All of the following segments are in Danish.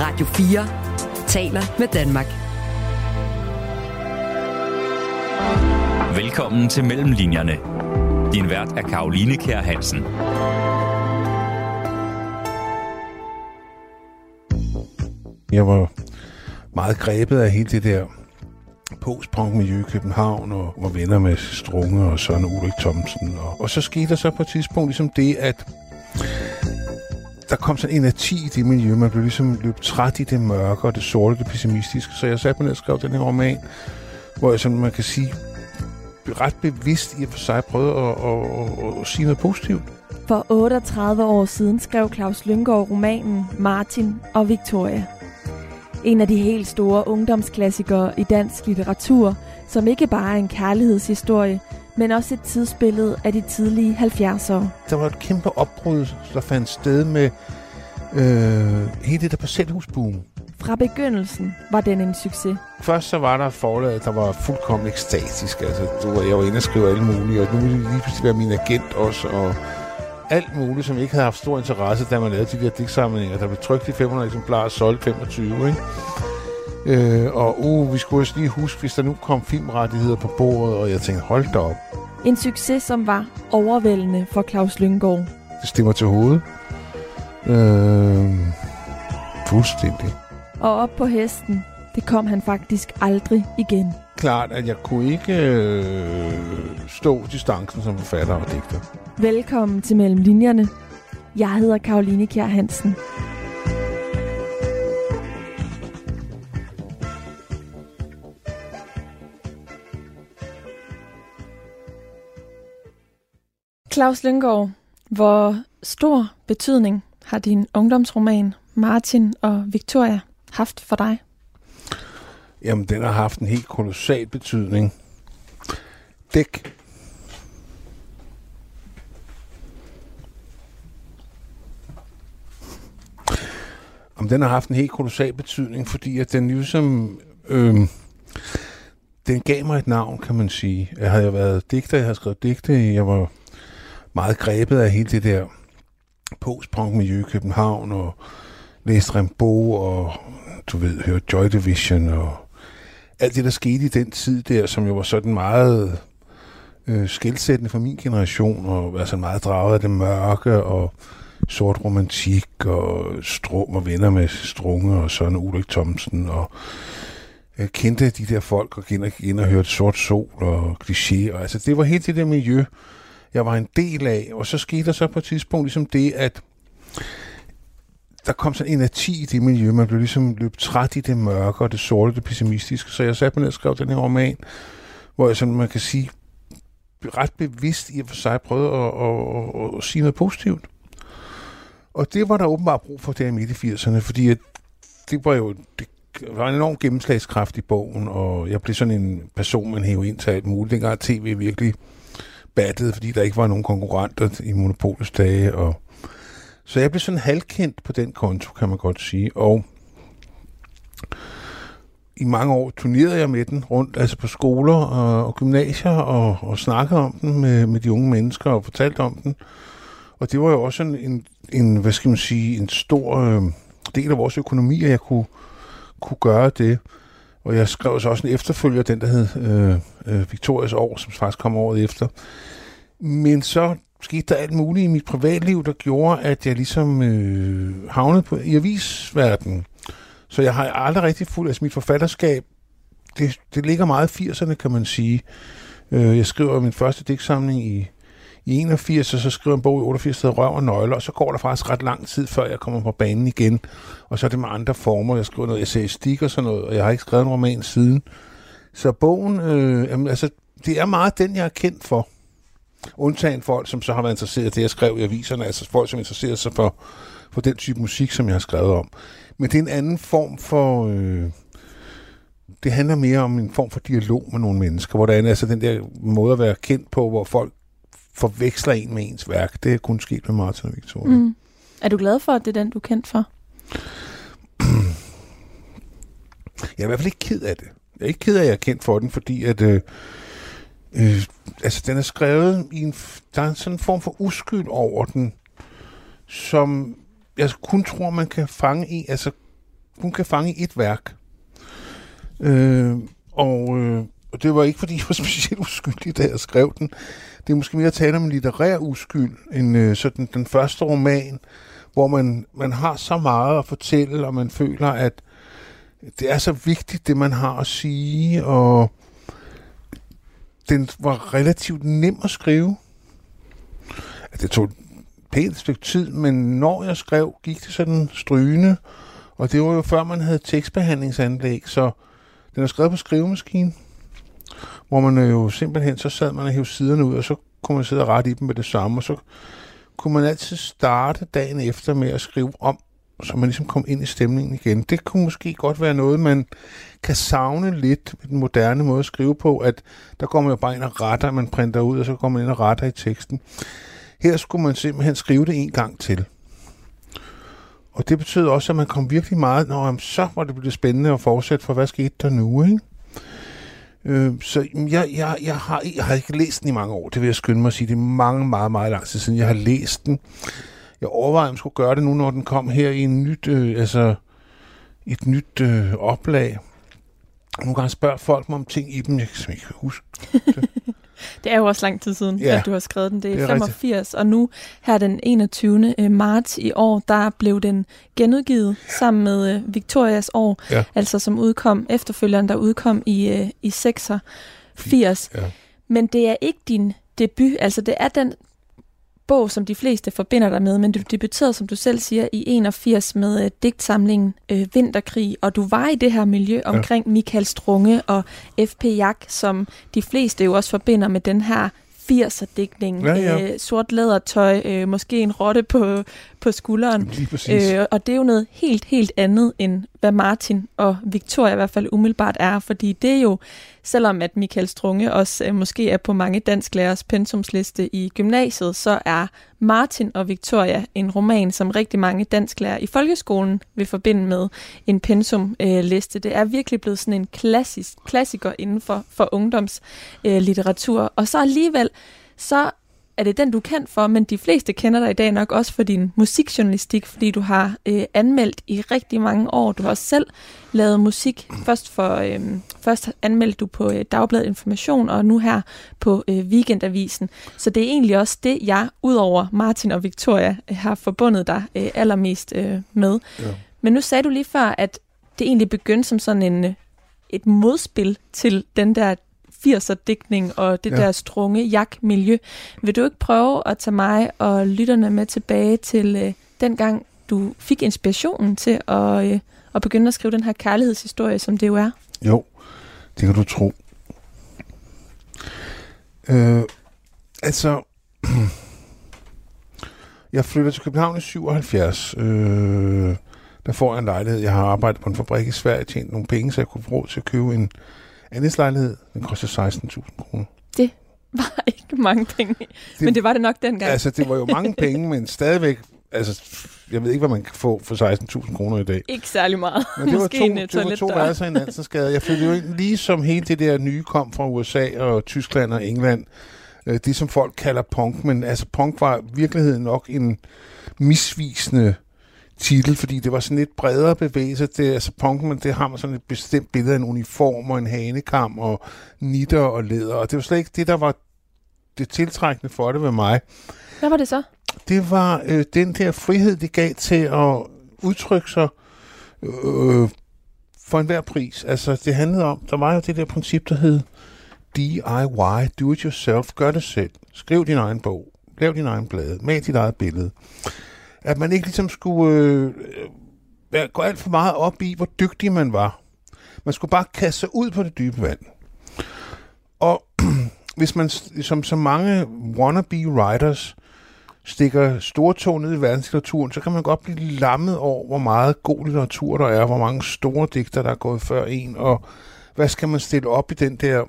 Radio 4 taler med Danmark. Velkommen til Mellemlinjerne. Din vært er Karoline Kær Hansen. Jeg var meget grebet af hele det der postpunk-miljø i København, og var venner med Strunge og Søren Ulrik Thomsen. Og, og så skete der så på et tidspunkt ligesom det, at der kom sådan en energi i det miljø. Man blev ligesom løbet træt i det mørke og det sorte, det pessimistiske. Så jeg satte mig ned og skrev den her roman, hvor jeg sådan, man kan sige, ret bevidst i og for sig prøvede at, at, at, at sige noget positivt. For 38 år siden skrev Claus Lyngård romanen Martin og Victoria. En af de helt store ungdomsklassikere i dansk litteratur, som ikke bare er en kærlighedshistorie, men også et tidsbillede af de tidlige 70'ere. Der var et kæmpe opbrud, der fandt sted med øh, hele det der parcelhusboom. Fra begyndelsen var den en succes. Først så var der forlaget, der var fuldkommen ekstatisk. Altså, du, jeg var inde og skrive alle mulige, og nu ville det lige pludselig være min agent også, og alt muligt, som ikke havde haft stor interesse, da man lavede de der digtsamlinger. Der blev trykt i 500 eksemplarer og solgt 25, ikke? Øh, og uh, vi skulle også lige huske, hvis der nu kom filmrettigheder på bordet, og jeg tænkte, hold da op. En succes, som var overvældende for Claus Lyngård. Det stemmer til hovedet. Øh, fuldstændig. Og op på hesten, det kom han faktisk aldrig igen. Klart, at jeg kunne ikke øh, stå distancen som forfatter og digter. Velkommen til Mellem Linjerne. Jeg hedder Karoline Kjær Hansen. Claus Lyngård, hvor stor betydning har din ungdomsroman Martin og Victoria haft for dig? Jamen, den har haft en helt kolossal betydning. Dæk. Om den har haft en helt kolossal betydning, fordi at den ligesom... Øh, den gav mig et navn, kan man sige. Jeg havde været digter, jeg havde skrevet digte, jeg var meget grebet af hele det der postpunk-miljø i København, og læste Rimbaud, og du ved, hørte Joy Division, og alt det, der skete i den tid der, som jo var sådan meget øh, skældsættende for min generation, og var meget draget af det mørke, og sort romantik, og Strum og venner med Strunge, og sådan Ulrik Thomsen, og jeg kendte de der folk, og gik ind og, ind og hørte Sort Sol og kliché, og altså det var helt det der miljø, jeg var en del af, og så skete der så på et tidspunkt ligesom det, at der kom sådan en energi i det miljø. Man blev ligesom løbet træt i det mørke og det sorte, det pessimistiske. Så jeg satte mig ned og skrev den her roman, hvor jeg som man kan sige, ret bevidst i og for sig prøvede at, at, at, at sige noget positivt. Og det var der åbenbart brug for der i midt i 80'erne, fordi at det var jo det var en enorm gennemslagskraft i bogen, og jeg blev sådan en person, man hævde ind til alt muligt. Dengang tv virkelig battede, fordi der ikke var nogen konkurrenter i monopolets dage, og så jeg blev sådan halvkendt på den konto, kan man godt sige. Og i mange år turnerede jeg med den rundt, altså på skoler og, og gymnasier, og, og snakkede om den med, med de unge mennesker og fortalte om den. Og det var jo også en, en, en hvad skal man sige, en stor øh, del af vores økonomi, at jeg kunne, kunne gøre det. Og jeg skrev så også en efterfølger, den der hed øh, øh, Victorias år, som faktisk kom året efter. Men så skete der alt muligt i mit privatliv, der gjorde, at jeg ligesom øh, havnede på, i avisverdenen. Så jeg har aldrig rigtig fuldt, altså mit forfatterskab, det, det ligger meget i 80'erne, kan man sige. Øh, jeg skriver min første digtsamling i, i 81, og så skriver jeg en bog i 88, der Røv og Nøgler, og så går der faktisk ret lang tid, før jeg kommer på banen igen. Og så er det med andre former. Jeg skriver noget essayistik og sådan noget, og jeg har ikke skrevet en roman siden. Så bogen, øh, jamen, altså, det er meget den, jeg er kendt for. Undtagen folk, som så har været interesseret i det, jeg skrev i aviserne, altså folk, som interesserer sig for, for den type musik, som jeg har skrevet om. Men det er en anden form for... Øh, det handler mere om en form for dialog med nogle mennesker, hvordan altså den der måde at være kendt på, hvor folk forveksler en med ens værk. Det er kun sket med Martin og Victoria. Mm. Er du glad for, at det er den, du er kendt for? jeg er i hvert fald ikke ked af det. Jeg er ikke ked af, at jeg er kendt for den, fordi at... Øh, øh, altså, den er skrevet i en... Der er sådan en form for uskyld over den, som jeg kun tror, man kan fange i. Altså, hun kan fange i et værk. Øh, og, øh, og det var ikke, fordi jeg var specielt uskyldig, da jeg skrev den. Det er måske mere at tale om en litterær uskyld, end øh, sådan den første roman, hvor man, man har så meget at fortælle, og man føler, at det er så vigtigt, det man har at sige, og den var relativt nem at skrive. Altså, det tog et pænt stykke tid, men når jeg skrev, gik det sådan strygende, og det var jo før man havde tekstbehandlingsanlæg, så den er skrevet på skrivemaskinen, hvor man øh, jo simpelthen, så sad man og hævde siderne ud, og så kunne man sidde og rette i dem med det samme, og så kunne man altid starte dagen efter med at skrive om, så man ligesom kom ind i stemningen igen. Det kunne måske godt være noget, man kan savne lidt med den moderne måde at skrive på, at der går man jo bare ind og retter, man printer ud, og så går man ind og retter i teksten. Her skulle man simpelthen skrive det en gang til. Og det betød også, at man kom virkelig meget, når så var det blevet spændende at fortsætte, for hvad skete der nu, ikke? Øh, så jeg, jeg, jeg, har, jeg har ikke læst den i mange år, det vil jeg skynde mig at sige. Det er mange, meget, meget lang tid siden, jeg har læst den. Jeg overvejer, om jeg skulle gøre det nu, når den kom her i en nyt, øh, altså, et nyt øh, oplag. Nogle gange spørger folk mig om ting i dem, jeg kan ikke huske det. Det er jo også lang tid siden, Ja. at du har skrevet den. Det er, Det er 85, og nu her den 21. øh, marts i år, der blev den genudgivet sammen med øh, Victorias år, Ja. altså som udkom efterfølgeren, der udkom i, øh, i 86. Ja. Men det er ikke din debut, altså det er den bog, som de fleste forbinder dig med, men du debuterede, som du selv siger, i 81 med øh, digtsamlingen øh, Vinterkrig, og du var i det her miljø omkring Michael Strunge og F.P. Jak, som de fleste jo også forbinder med den her 80'er-dækning. Ja, ja. Øh, sort lædertøj, øh, måske en rotte på, på skulderen. Lige. Øh, og det er jo noget helt, helt andet, end hvad Martin og Victoria i hvert fald umiddelbart er, fordi det er jo, selvom at Michael Strunge også øh, måske er på mange dansklærers pensumsliste i gymnasiet, så er Martin og Victoria en roman, som rigtig mange dansklærer i folkeskolen vil forbinde med en pensumliste. Øh, det er virkelig blevet sådan en klassisk, klassiker inden for, for ungdomslitteratur. Øh, litteratur. og så alligevel, så er det den, du er kendt for, men de fleste kender dig i dag nok også for din musikjournalistik, fordi du har øh, anmeldt i rigtig mange år. Du har også selv lavet musik. Først, for, øh, først anmeldte du på øh, Dagbladet Information, og nu her på øh, Weekendavisen. Så det er egentlig også det, jeg, udover Martin og Victoria, øh, har forbundet dig øh, allermest øh, med. Ja. Men nu sagde du lige før, at det egentlig begyndte som sådan en, øh, et modspil til den der 80'er-dækning og det Ja. der strunge jak-miljø. Vil du ikke prøve at tage mig og lytterne med tilbage til øh, den gang, du fik inspirationen til at, øh, at begynde at skrive den her kærlighedshistorie, som det jo er? Jo, det kan du tro. Øh, altså, jeg flytter til København i 77. Øh, der får jeg en lejlighed. Jeg har arbejdet på en fabrik i Sverige, tjent nogle penge, så jeg kunne få råd til at købe en andelslejlighed. Den koster 16.000 kroner. Var ikke mange penge, det, men det var det nok dengang. Altså, det var jo mange penge, men stadigvæk... Altså, jeg ved ikke, hvad man kan få for 16.000 kroner i dag. ikke særlig meget. Men det var Måske to, en det var to værelser i Nansensgade. Jeg flyttede jo ind lige som hele det der nye kom fra USA og Tyskland og England. Øh, Det som folk kalder punk, men altså punk var i virkeligheden nok en misvisende titel, fordi det var sådan lidt bredere bevægelse. Det, altså punk, men det har man sådan et bestemt billede af en uniform og en hanekam og nitter og læder. Og det var slet ikke det, der var det tiltrækkende for det ved mig Hvad var det så? det var øh, den der frihed, det gav til at udtrykke sig øh, for enhver pris. Altså, det handlede om, der var jo det der princip, der hed DIY, do it yourself, gør det selv. Skriv din egen bog, lav din egen blade, mal dit eget billede. At man ikke ligesom skulle øh, være- gå alt for meget op i, hvor dygtig man var. Man skulle bare kaste sig ud på det dybe vand. Og hvis man, som ligesom så mange wannabe writers, stikker store tog ned i verdenslitteraturen, så kan man godt blive lammet over, hvor meget god litteratur der er, hvor mange store digter, der er gået før en, og hvad skal man stille op i den der...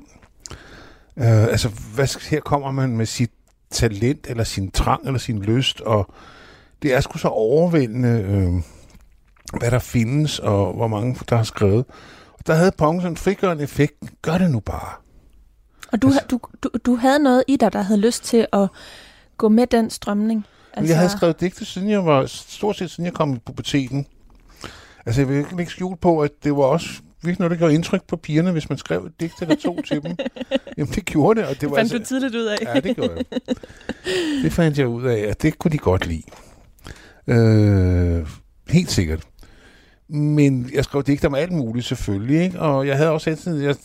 Øh, altså, hvad, her kommer man med sit talent, eller sin trang, eller sin lyst, og det er sgu så overvældende, øh, hvad der findes, og hvor mange, der har skrevet. Og der havde Pong sådan en frigørende effekt. Gør det nu bare. Og du, Altså- du, du, du havde noget i dig, der havde lyst til at gå med den strømning. Altså... Jeg havde skrevet digte, siden jeg var, stort set siden jeg kom i puberteten. Altså, jeg vil ikke lægge skjul på, at det var også virkelig noget, der gjorde indtryk på pigerne, hvis man skrev et digt eller to til dem. Jamen, det gjorde det. Og det var fandt altså, du tidligt ud af. Ja, det gjorde jeg. Det fandt jeg ud af, at det kunne de godt lide. Øh, helt sikkert. Men jeg skrev digter om alt muligt selvfølgelig, ikke? og jeg havde også altid jeg,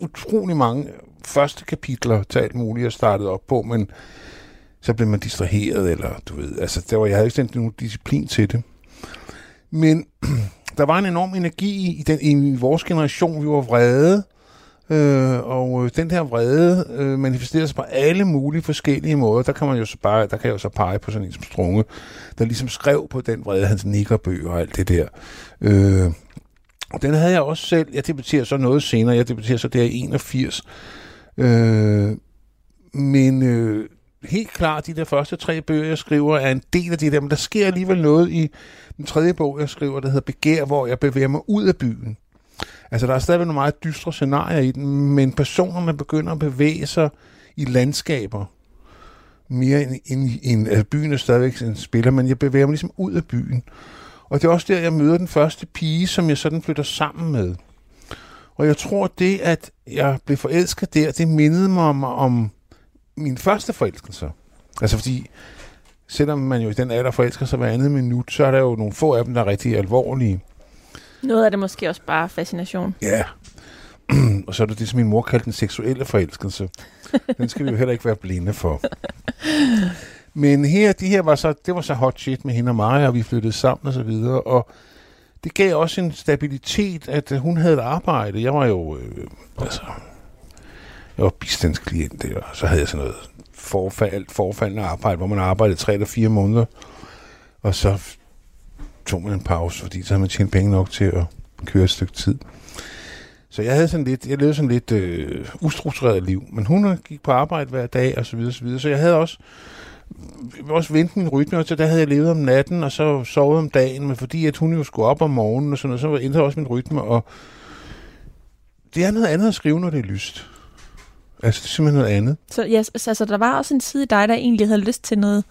utrolig mange første kapitler til alt muligt, jeg startede op på, men så blev man distraheret, eller du ved, altså der var, jeg havde ikke sendt nogen disciplin til det. Men der var en enorm energi i, den, i vores generation, vi var vrede, Øh, og øh, den her vrede øh, manifesterer sig på alle mulige forskellige måder. Der kan man jo så bare, der kan jeg jo så pege på sådan en som Strunge, der ligesom skrev på den vrede, hans nikkerbøger og alt det der. Øh, den havde jeg også selv. Jeg debatterer så noget senere. Jeg debatterer så der i 81. Øh, men øh, helt klart, de der første tre bøger, jeg skriver, er en del af de der, men der sker alligevel noget i den tredje bog, jeg skriver, der hedder Begær, hvor jeg bevæger mig ud af byen. Altså, der er stadigvæk nogle meget dystre scenarier i den, men personerne begynder at bevæge sig i landskaber. Mere end, end, end altså byen er stadigvæk en spiller, men jeg bevæger mig ligesom ud af byen. Og det er også der, jeg møder den første pige, som jeg sådan flytter sammen med. Og jeg tror, det, at jeg blev forelsket der, det mindede mig om, om min første forelskelse. Altså fordi, selvom man jo i den alder forelsker sig hver andet minut, så er der jo nogle få af dem, der er rigtig alvorlige. Noget af det måske også bare fascination. Ja. og så er det det, som min mor kaldte den seksuelle forelskelse. Den skal vi jo heller ikke være blinde for. Men her, de her var så, det var så hot shit med hende og mig, og vi flyttede sammen og så videre, og det gav også en stabilitet, at øh, hun havde et arbejde. Jeg var jo, øh, altså, jeg var bistandsklient, og så havde jeg sådan noget forfald, forfaldende arbejde, hvor man arbejdede tre eller fire måneder, og så tog man en pause, fordi så havde man tjent penge nok til at køre et stykke tid. Så jeg havde sådan lidt, jeg levede sådan lidt øh, ustruktureret liv, men hun gik på arbejde hver dag og så videre, så videre. Så jeg havde også også vendt min rytme, og så der havde jeg levet om natten, og så sovet om dagen, men fordi at hun jo skulle op om morgenen og sådan noget, så ændrede også min rytme, og det er noget andet at skrive, når det er lyst. Altså, det er simpelthen noget andet. Så ja, så, altså, der var også en side i dig, der egentlig havde lyst til noget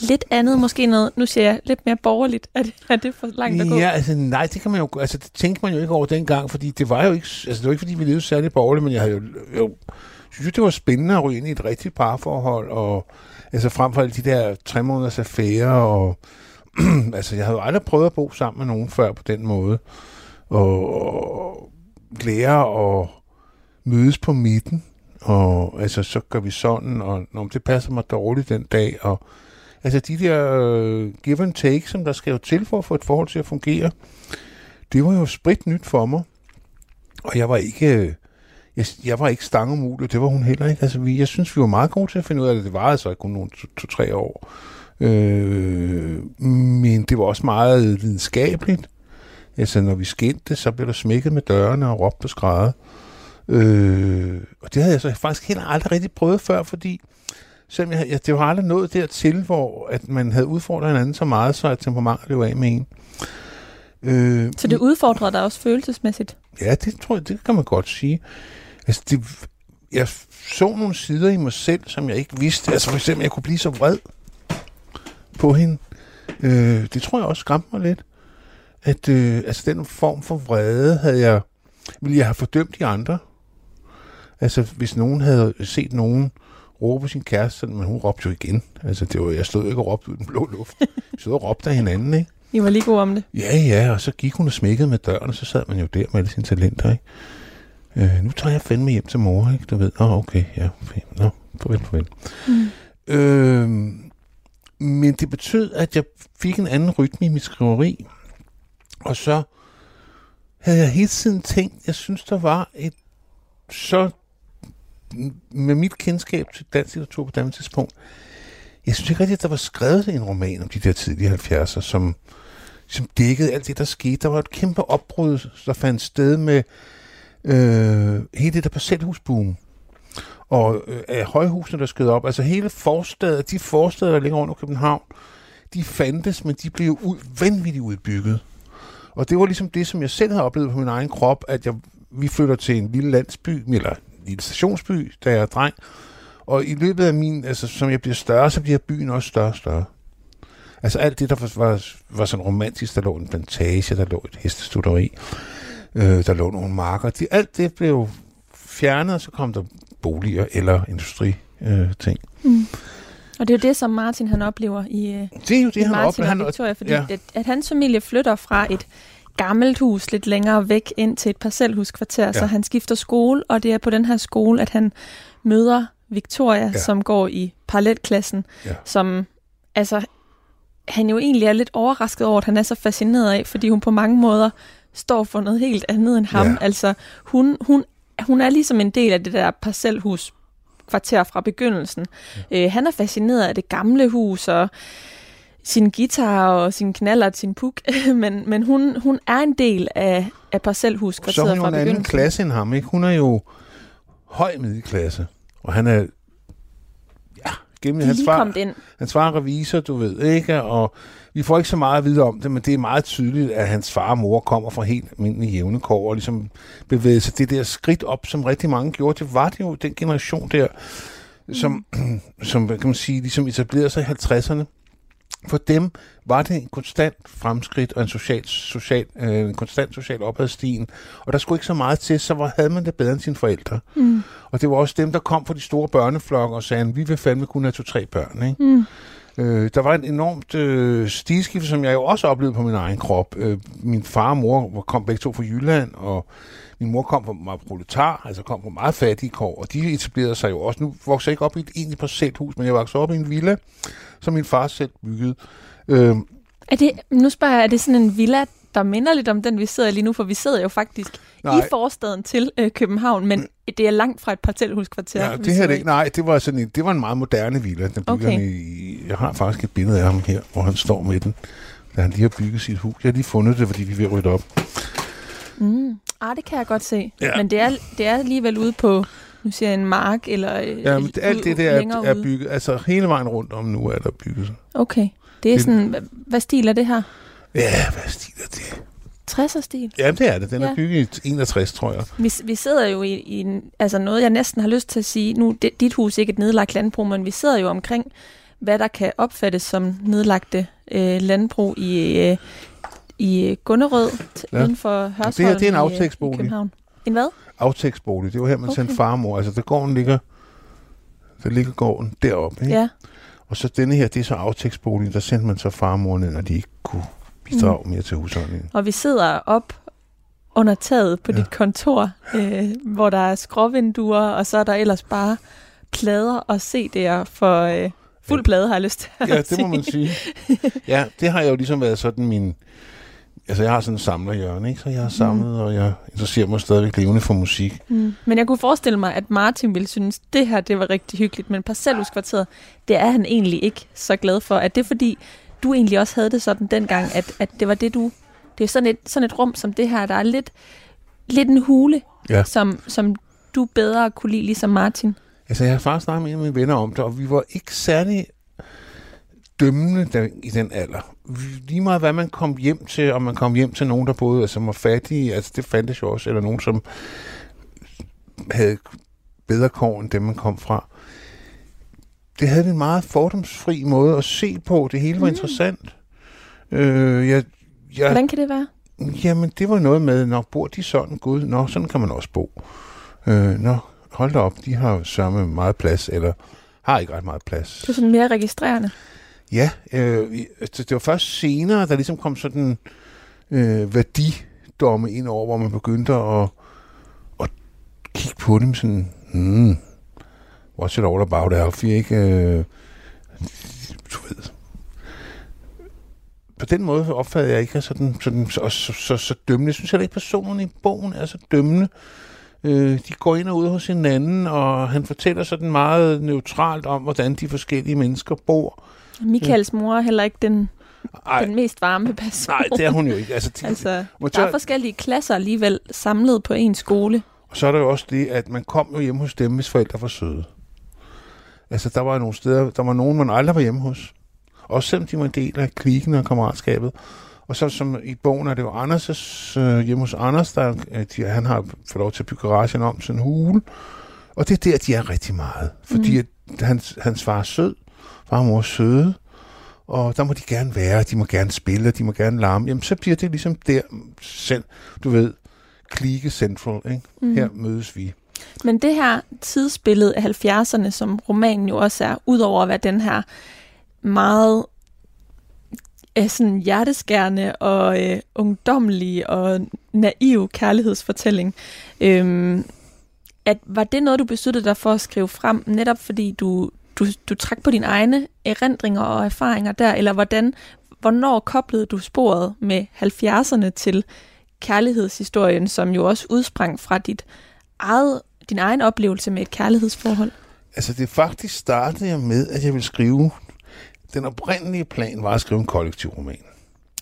lidt andet, måske noget, nu siger jeg, lidt mere borgerligt. Er det, er det for langt at gå? Ja, altså nej, det kan man jo, altså det tænkte man jo ikke over dengang, fordi det var jo ikke, altså det var ikke fordi vi levede særlig borgerligt, men jeg havde jo, jo synes det var spændende at ryge ind i et rigtigt parforhold, og altså frem for alle de der tre måneders affære, og altså jeg havde jo aldrig prøvet at bo sammen med nogen før på den måde, og, og lære at mødes på midten, og altså så gør vi sådan, og når det passer mig dårligt den dag, og Altså de der uh, give and take, som der skal jo til for at få et forhold til at fungere, det var jo sprit nyt for mig. Og jeg var ikke, øh, jeg, jeg var ikke stangemulig, det var hun heller ikke. Altså vi, jeg synes, vi var meget gode til at finde ud af det. Det varede så altså kun nogle to-tre to, år. Øh, men det var også meget videnskabeligt. Altså når vi skændte, så blev der smækket med dørene og råbt og skræddet. Øh, og det havde jeg så faktisk heller aldrig rigtig prøvet før, fordi selvom jeg, jeg, det var aldrig nået dertil, hvor at man havde udfordret hinanden så meget, så at temperamentet blev af med en. Øh, så det udfordrede dig også følelsesmæssigt? Ja, det tror jeg, det kan man godt sige. Altså, det, jeg så nogle sider i mig selv, som jeg ikke vidste. Altså for eksempel, jeg kunne blive så vred på hende. Øh, det tror jeg også skræmte mig lidt. At øh, altså, den form for vrede havde jeg, ville jeg have fordømt de andre. Altså, hvis nogen havde set nogen råbe på sin kæreste, men hun råbte jo igen. Altså, det var, jeg stod ikke og råbte ud den blå luft. Jeg stod og råbte af hinanden, ikke? I var lige gode om det. Ja, ja, og så gik hun og smækkede med døren, og så sad man jo der med alle sine talenter, ikke? Øh, nu tager jeg fandme hjem til mor, ikke? Du ved, åh, oh, okay, ja, okay. Nå, farvel, farvel. Mm. Øh, men det betød, at jeg fik en anden rytme i mit skriveri, og så havde jeg hele tiden tænkt, jeg synes, der var et så med mit kendskab til dansk litteratur på det tidspunkt, jeg synes ikke rigtigt, at der var skrevet en roman om de der tidlige 70'er, som, som dækkede alt det, der skete. Der var et kæmpe opbrud, der fandt sted med øh, hele det der parcelhusboom. Og øh, højhusene, der skød op. Altså hele forstæder, de forsteder, der ligger under København, de fandtes, men de blev ud, vanvittigt udbygget. Og det var ligesom det, som jeg selv havde oplevet på min egen krop, at jeg, vi flytter til en lille landsby, eller lille stationsby, da jeg er dreng. Og i løbet af min, altså som jeg bliver større, så bliver byen også større og større. Altså alt det, der var, var, var sådan romantisk, der lå en plantage, der lå et hestestuderi, øh, der lå nogle marker. De, alt det blev fjernet, og så kom der boliger eller industri øh, ting. Mm. Og det er jo det, som Martin han oplever i, Det er jo det, i han Martin oplever. og Victoria, fordi ja. at, at hans familie flytter fra et gammelt hus lidt længere væk ind til et parcelhuskvarter, ja. Så han skifter skole, og det er på den her skole, at han møder Victoria. Ja. som går i parallelklassen, Ja. som altså han jo egentlig er lidt overrasket over, at han er så fascineret af, fordi hun på mange måder står for noget helt andet end ham. Ja. Altså hun, hun, hun er ligesom en del af det der parcelhus kvarter fra begyndelsen. Ja. Øh, han er fascineret af det gamle hus og sin guitar og sin knaller og sin puk, men, men hun, hun er en del af, af Så er parcelhuskvarteret hun jo fra en anden begyndelsen. klasse end ham, ikke? Hun er jo høj middelklasse, og han er, ja, gennem De er hans far, ind. hans far er revisor, du ved, ikke? Og vi får ikke så meget at vide om det, men det er meget tydeligt, at hans far og mor kommer fra helt almindelige jævne kår, og ligesom bevægede sig det der skridt op, som rigtig mange gjorde. Det var det jo den generation der, som, som hvad kan man sige, ligesom etablerede sig i 50'erne. For dem var det en konstant fremskridt og en social, social, øh, en konstant social opadstigen. Og der skulle ikke så meget til, så var, havde man det bedre end sine forældre. Mm. Og det var også dem, der kom fra de store børneflokke og sagde, vi vil fandme kun have to-tre børn. Ikke? Mm. Øh, der var et enormt øh, stilskift, som jeg jo også oplevede på min egen krop. Øh, min far og mor kom begge to fra Jylland, og min mor kom fra meget proletar, altså kom fra meget fattige kår, og de etablerede sig jo også. Nu voksede jeg ikke op i et egentlig parcelhus, men jeg voksede op i en villa, som min far selv byggede. Øh, Er det, nu spørger jeg, er det sådan en villa, der minder lidt om den, vi sidder i lige nu? For vi sidder jo faktisk Nej. i forstaden til øh, København, men det er langt fra et parcelhuskvarter. ja, det her er det. Nej, det var, sådan en, det var en meget moderne villa. Den okay. i, jeg har faktisk et billede af ham her, hvor han står med den, da han lige har bygget sit hus. Jeg har lige fundet det, fordi vi er ved at rydde op. Mm. Ah, det kan jeg godt se. Ja. Men det er, det er alligevel ude på, nu siger jeg en mark, eller øh, Ja, men alt det der er, er bygget, altså hele vejen rundt om nu er der bygget. Okay. Det er Det- sådan, hvad, hvad stil er det her? Ja, hvad stil er det? 60'er stil? Ja, det er det. Den Ja. er bygget i 61, tror jeg. Vi, vi sidder jo i, i altså noget, jeg næsten har lyst til at sige, nu det, dit hus er ikke et nedlagt landbrug, men vi sidder jo omkring, hvad der kan opfattes som nedlagte øh, landbrug i, øh, i Gunnerød, Ja. uden for Hørsholm Det her, det er en i, øh, i. København. En hvad? Aftægtsbolig. Det var her, man Okay. sendte farmor. Altså, der gården ligger, der ligger gården deroppe. Ikke? Ja. Og så denne her, det er så aftægtsboligen. Der sendte man så farmor ned, når de ikke kunne bidrage Mm. mere til husholdningen. Og vi sidder op under taget på Ja. dit kontor, øh, hvor der er skråvinduer, og så er der ellers bare plader og CD'er for øh, fuld plade, har jeg lyst til at Ja, det må man sige. Ja, det har jo ligesom været sådan min... Altså, jeg har sådan en samlerhjørne, ikke? Så jeg har samlet, og jeg interesserer mig stadigvæk levende for musik. Mm. Men jeg kunne forestille mig, at Martin ville synes, det her det var rigtig hyggeligt, men parcelhuskvarteret, det er han egentlig ikke så glad for. Er det fordi, du egentlig også havde det sådan dengang, at, at det var det, du... Det er sådan et, sådan et rum som det her, der er lidt, lidt en hule, Ja. som, som du bedre kunne lide, ligesom Martin. Altså, jeg har faktisk snakket med mine venner om det, og vi var ikke særlig dømmende der, i den alder. Lige meget hvad man kom hjem til, om man kom hjem til nogen, der boede, altså var fattige, altså det fandtes jo også, eller nogen, som havde bedre kår end dem, man kom fra. Det havde en meget fordomsfri måde at se på. Det hele var Mm. interessant. Øh, jeg, jeg, Hvordan kan det være? Jamen, det var noget med, når bor de sådan, gud, nå, sådan kan man også bo. Øh, nå, hold da op, de har sørme meget plads, eller har ikke ret meget plads. Det er sådan mere registrerende. Ja, øh, altså, det var først senere, der ligesom kom sådan øh, værdidomme ind over, hvor man begyndte at, at kigge på dem sådan, hmm, what's it all about, Alfie, ikke? Øh, du ved. På den måde opfattede jeg ikke sådan, sådan, så, så, så, så dømmende. Jeg synes heller ikke, personerne i bogen er så dømmende. Øh, de går ind og ud hos hinanden, og han fortæller sådan meget neutralt om, hvordan de forskellige mennesker bor. Michaels mor er heller ikke den, Ej, den mest varme person. Nej, det er hun jo ikke. Altså, de, altså, der er forskellige klasser alligevel samlet på en skole. og så er der jo også det, at man kom jo hjem hos dem, hvis forældre var søde. Altså, der var nogle steder, der var nogen, man aldrig var hjemme hos. Også selvom de var en del af klikken og kammeratskabet. Og så som i bogen er det jo Anders' øh, hjemme hos Anders, der, øh, de, han har fået lov til at bygge garagen om til en hule. Og det er der, de er rigtig meget. Fordi mm. at hans, hans far er sød, far og mor søde. og der må de gerne være, de må gerne spille, de må gerne larme, jamen så bliver det ligesom der selv, du ved, klike central, ikke? Mm. Her mødes vi. Men det her tidsbillede af 70'erne, som romanen jo også er, udover at være den her meget øh, sådan hjerteskærende og øh, ungdomlige og naiv kærlighedsfortælling. Øhm, at, var det noget, du besluttede dig for at skrive frem, netop fordi du, du, du trak på dine egne erindringer og erfaringer der, eller hvordan, hvornår koblede du sporet med 70'erne til kærlighedshistorien, som jo også udsprang fra dit eget, din egen oplevelse med et kærlighedsforhold? Altså det faktisk startede jeg med, at jeg ville skrive, den oprindelige plan var at skrive en kollektiv roman.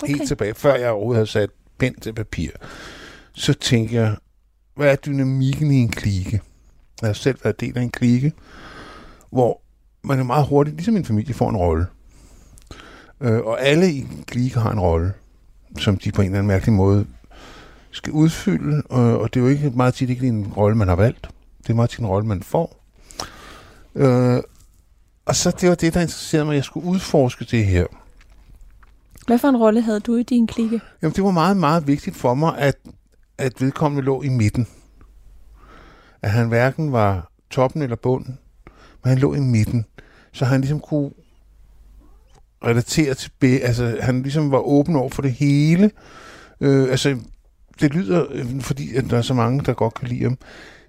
Okay. Helt tilbage, før jeg overhovedet havde sat pen til papir. Så tænkte jeg, hvad er dynamikken i en klike? Jeg har selv været del af en klike, hvor man er meget hurtigt, ligesom en familie, får en rolle. Øh, og alle i en klike har en rolle, som de på en eller anden mærkelig måde skal udfylde, og, og det er jo ikke meget tit ikke en rolle, man har valgt. Det er meget tit en rolle, man får. Øh, og så det var det, der interesserede mig, at jeg skulle udforske det her. Hvad for en rolle havde du i din klike? Jamen, det var meget, meget vigtigt for mig, at, at vedkommende lå i midten. At han hverken var toppen eller bunden, men han lå i midten. Så han ligesom kunne relatere til be, altså han ligesom var åben over for det hele. Øh, altså, det lyder, øh, fordi at der er så mange, der godt kan lide ham.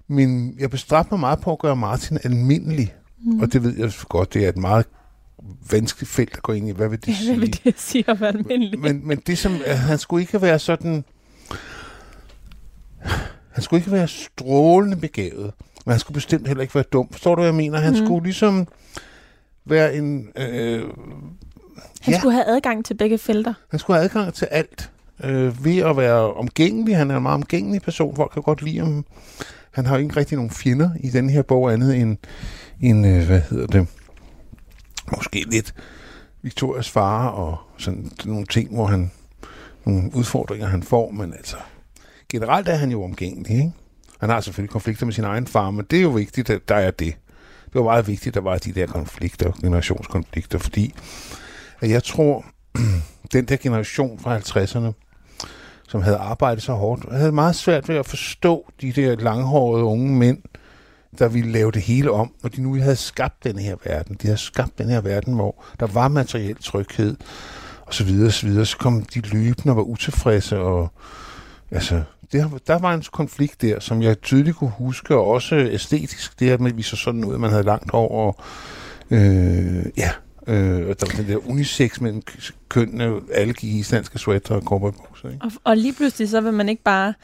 Men jeg bestræbte mig meget på at gøre Martin almindelig. Mm. Og det ved jeg godt, det er et meget vanskeligt felt at gå ind i. Hvad vil det ja, sige? Hvad vil det sige at være almindelig? Men, men det som, han skulle ikke være sådan... Han skulle ikke være strålende begavet, men han skulle bestemt heller ikke være dum. Forstår du, hvad jeg mener? Han mm. skulle ligesom være en... Øh, han ja, skulle have adgang til begge felter. Han skulle have adgang til alt. Øh, ved at være omgængelig. Han er en meget omgængelig person. Folk kan godt lide ham. Han har jo ikke rigtig nogen fjender i den her bog, andet end, end øh, hvad hedder det, måske lidt Victorias far og sådan nogle ting, hvor han, nogle udfordringer, han får, men altså, generelt er han jo omgængelig, ikke? Han har selvfølgelig konflikter med sin egen far, men det er jo vigtigt, at der er det. Det var meget vigtigt, at der var de der konflikter, generationskonflikter, fordi at jeg tror, den der generation fra 50'erne, som havde arbejdet så hårdt, havde meget svært ved at forstå de der langhårede unge mænd, der ville lave det hele om, når de nu havde skabt den her verden. De havde skabt den her verden, hvor der var materiel tryghed, og så videre, og så videre. Så kom de løbende og var utilfredse, og altså, det, der var en konflikt der, som jeg tydeligt kunne huske, og også æstetisk, det her med, at vi så sådan ud, at man havde langt over, og, øh, ja, Øh, og der var den der unisex mellem kønnene, alle gik i islandske sweater og cowboybukser. Ikke? Og, og lige pludselig så vil man ikke bare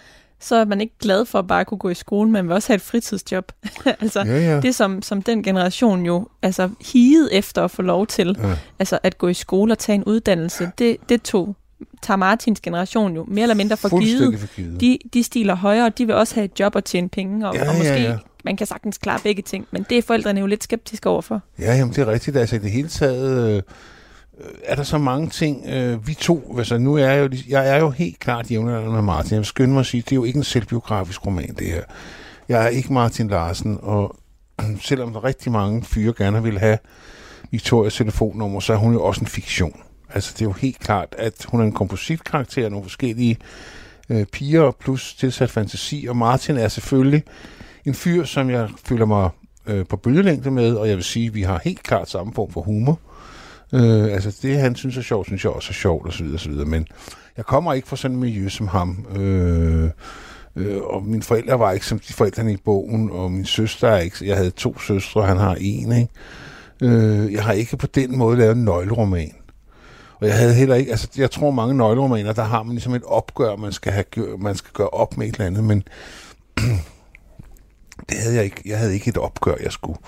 så er man ikke glad for at bare kunne gå i skole, men vil også have et fritidsjob. altså, ja, ja. det som, som den generation jo altså higede efter at få lov til, ja. altså at gå i skole og tage en uddannelse, det, det tog tager Martins generation jo mere eller mindre for givet. for givet. De, de stiler højere, og de vil også have et job og tjene penge, og, ja, og måske ja, ja. man kan sagtens klare begge ting, men det er forældrene jo lidt skeptiske overfor. Ja, jamen det er rigtigt. Altså i det hele taget øh, er der så mange ting. Øh, vi to, altså nu er jeg jo, jeg er jo helt klart jævnaldrende med Martin. Jeg vil skynde mig at sige, det er jo ikke en selvbiografisk roman, det her. Jeg er ikke Martin Larsen, og selvom der rigtig mange fyre gerne vil have Victorias telefonnummer, så er hun jo også en fiktion. Altså, det er jo helt klart, at hun er en kompositkarakter, nogle forskellige øh, piger, plus tilsat fantasi, og Martin er selvfølgelig en fyr, som jeg føler mig øh, på bølgelængde med, og jeg vil sige, at vi har helt klart samme form for humor. Øh, altså, det han synes er sjovt, synes jeg også er sjovt, osv., osv., men jeg kommer ikke fra sådan et miljø som ham. Øh, øh, og mine forældre var ikke som de forældrene i bogen, og min søster er ikke, jeg havde to søstre, han har en, ikke? Øh, jeg har ikke på den måde lavet en nøgleroman. Og jeg havde heller ikke, altså jeg tror mange nøgleromaner, der har man ligesom et opgør, man skal, have, man skal gøre op med et eller andet, men det havde jeg ikke. Jeg havde ikke et opgør, jeg skulle,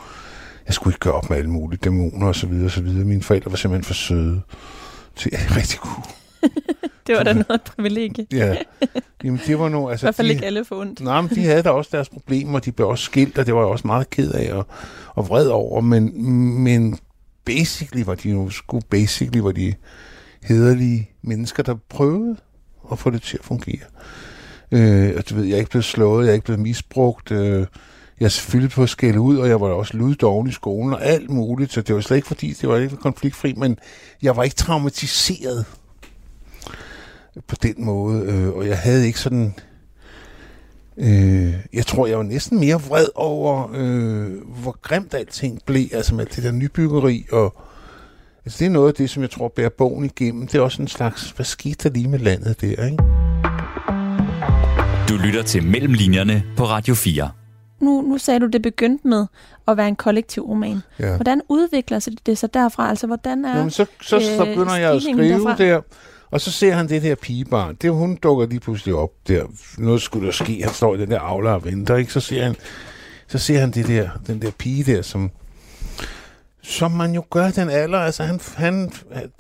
jeg skulle ikke gøre op med alle mulige dæmoner og så videre og så videre. Mine forældre var simpelthen for søde til, at jeg rigtig kunne. det var da noget privilegie. ja. Jamen, det var nu, altså... I hvert fald de, ikke alle for ondt. nej, men de havde da også deres problemer, de blev også skilt, og det var jeg også meget ked af og, og vred over, men, men basically var de jo sgu basically var de hederlige mennesker, der prøvede at få det til at fungere. Øh, og du ved, jeg er ikke blevet slået, jeg er ikke blevet misbrugt, øh, jeg selvfølgelig på at skælde ud, og jeg var også luddoven i skolen og alt muligt, så det var slet ikke fordi, det var ikke konfliktfri, men jeg var ikke traumatiseret på den måde, øh, og jeg havde ikke sådan... Øh, jeg tror, jeg var næsten mere vred over, øh, hvor grimt alting blev, altså med det der nybyggeri, og altså, det er noget af det, som jeg tror bærer bogen igennem. Det er også en slags, hvad skete der lige med landet der, ikke? Du lytter til Mellemlinjerne på Radio 4. Nu, nu sagde du, det begyndte med at være en kollektiv roman. Ja. Hvordan udvikler det sig derfra? Altså, hvordan er Jamen, så, så, så øh, begynder jeg at skrive derfra? der, og så ser han det der pigebarn. Det, hun dukker lige pludselig op der. Noget skulle der ske. Han står i den der avler og venter, ikke? Så ser han, så ser han det der, den der pige der, som, som man jo gør den alder. Altså, han, han,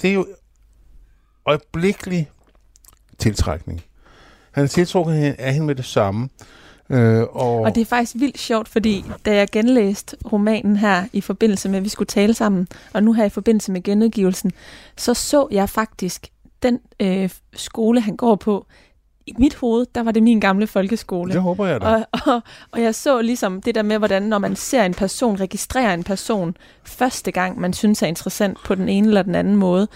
det er jo øjeblikkelig tiltrækning. Han er tiltrukket af hende med det samme. Øh, og, Og det er faktisk vildt sjovt, fordi da jeg genlæste romanen her i forbindelse med, at vi skulle tale sammen, og nu her i forbindelse med genudgivelsen, så så jeg faktisk den øh, skole, han går på. I mit hoved, der var det min gamle folkeskole. det håber jeg da. Og, og, og jeg så ligesom det der med, hvordan når man ser en person, registrerer en person første gang, man synes er interessant på den ene eller den anden måde,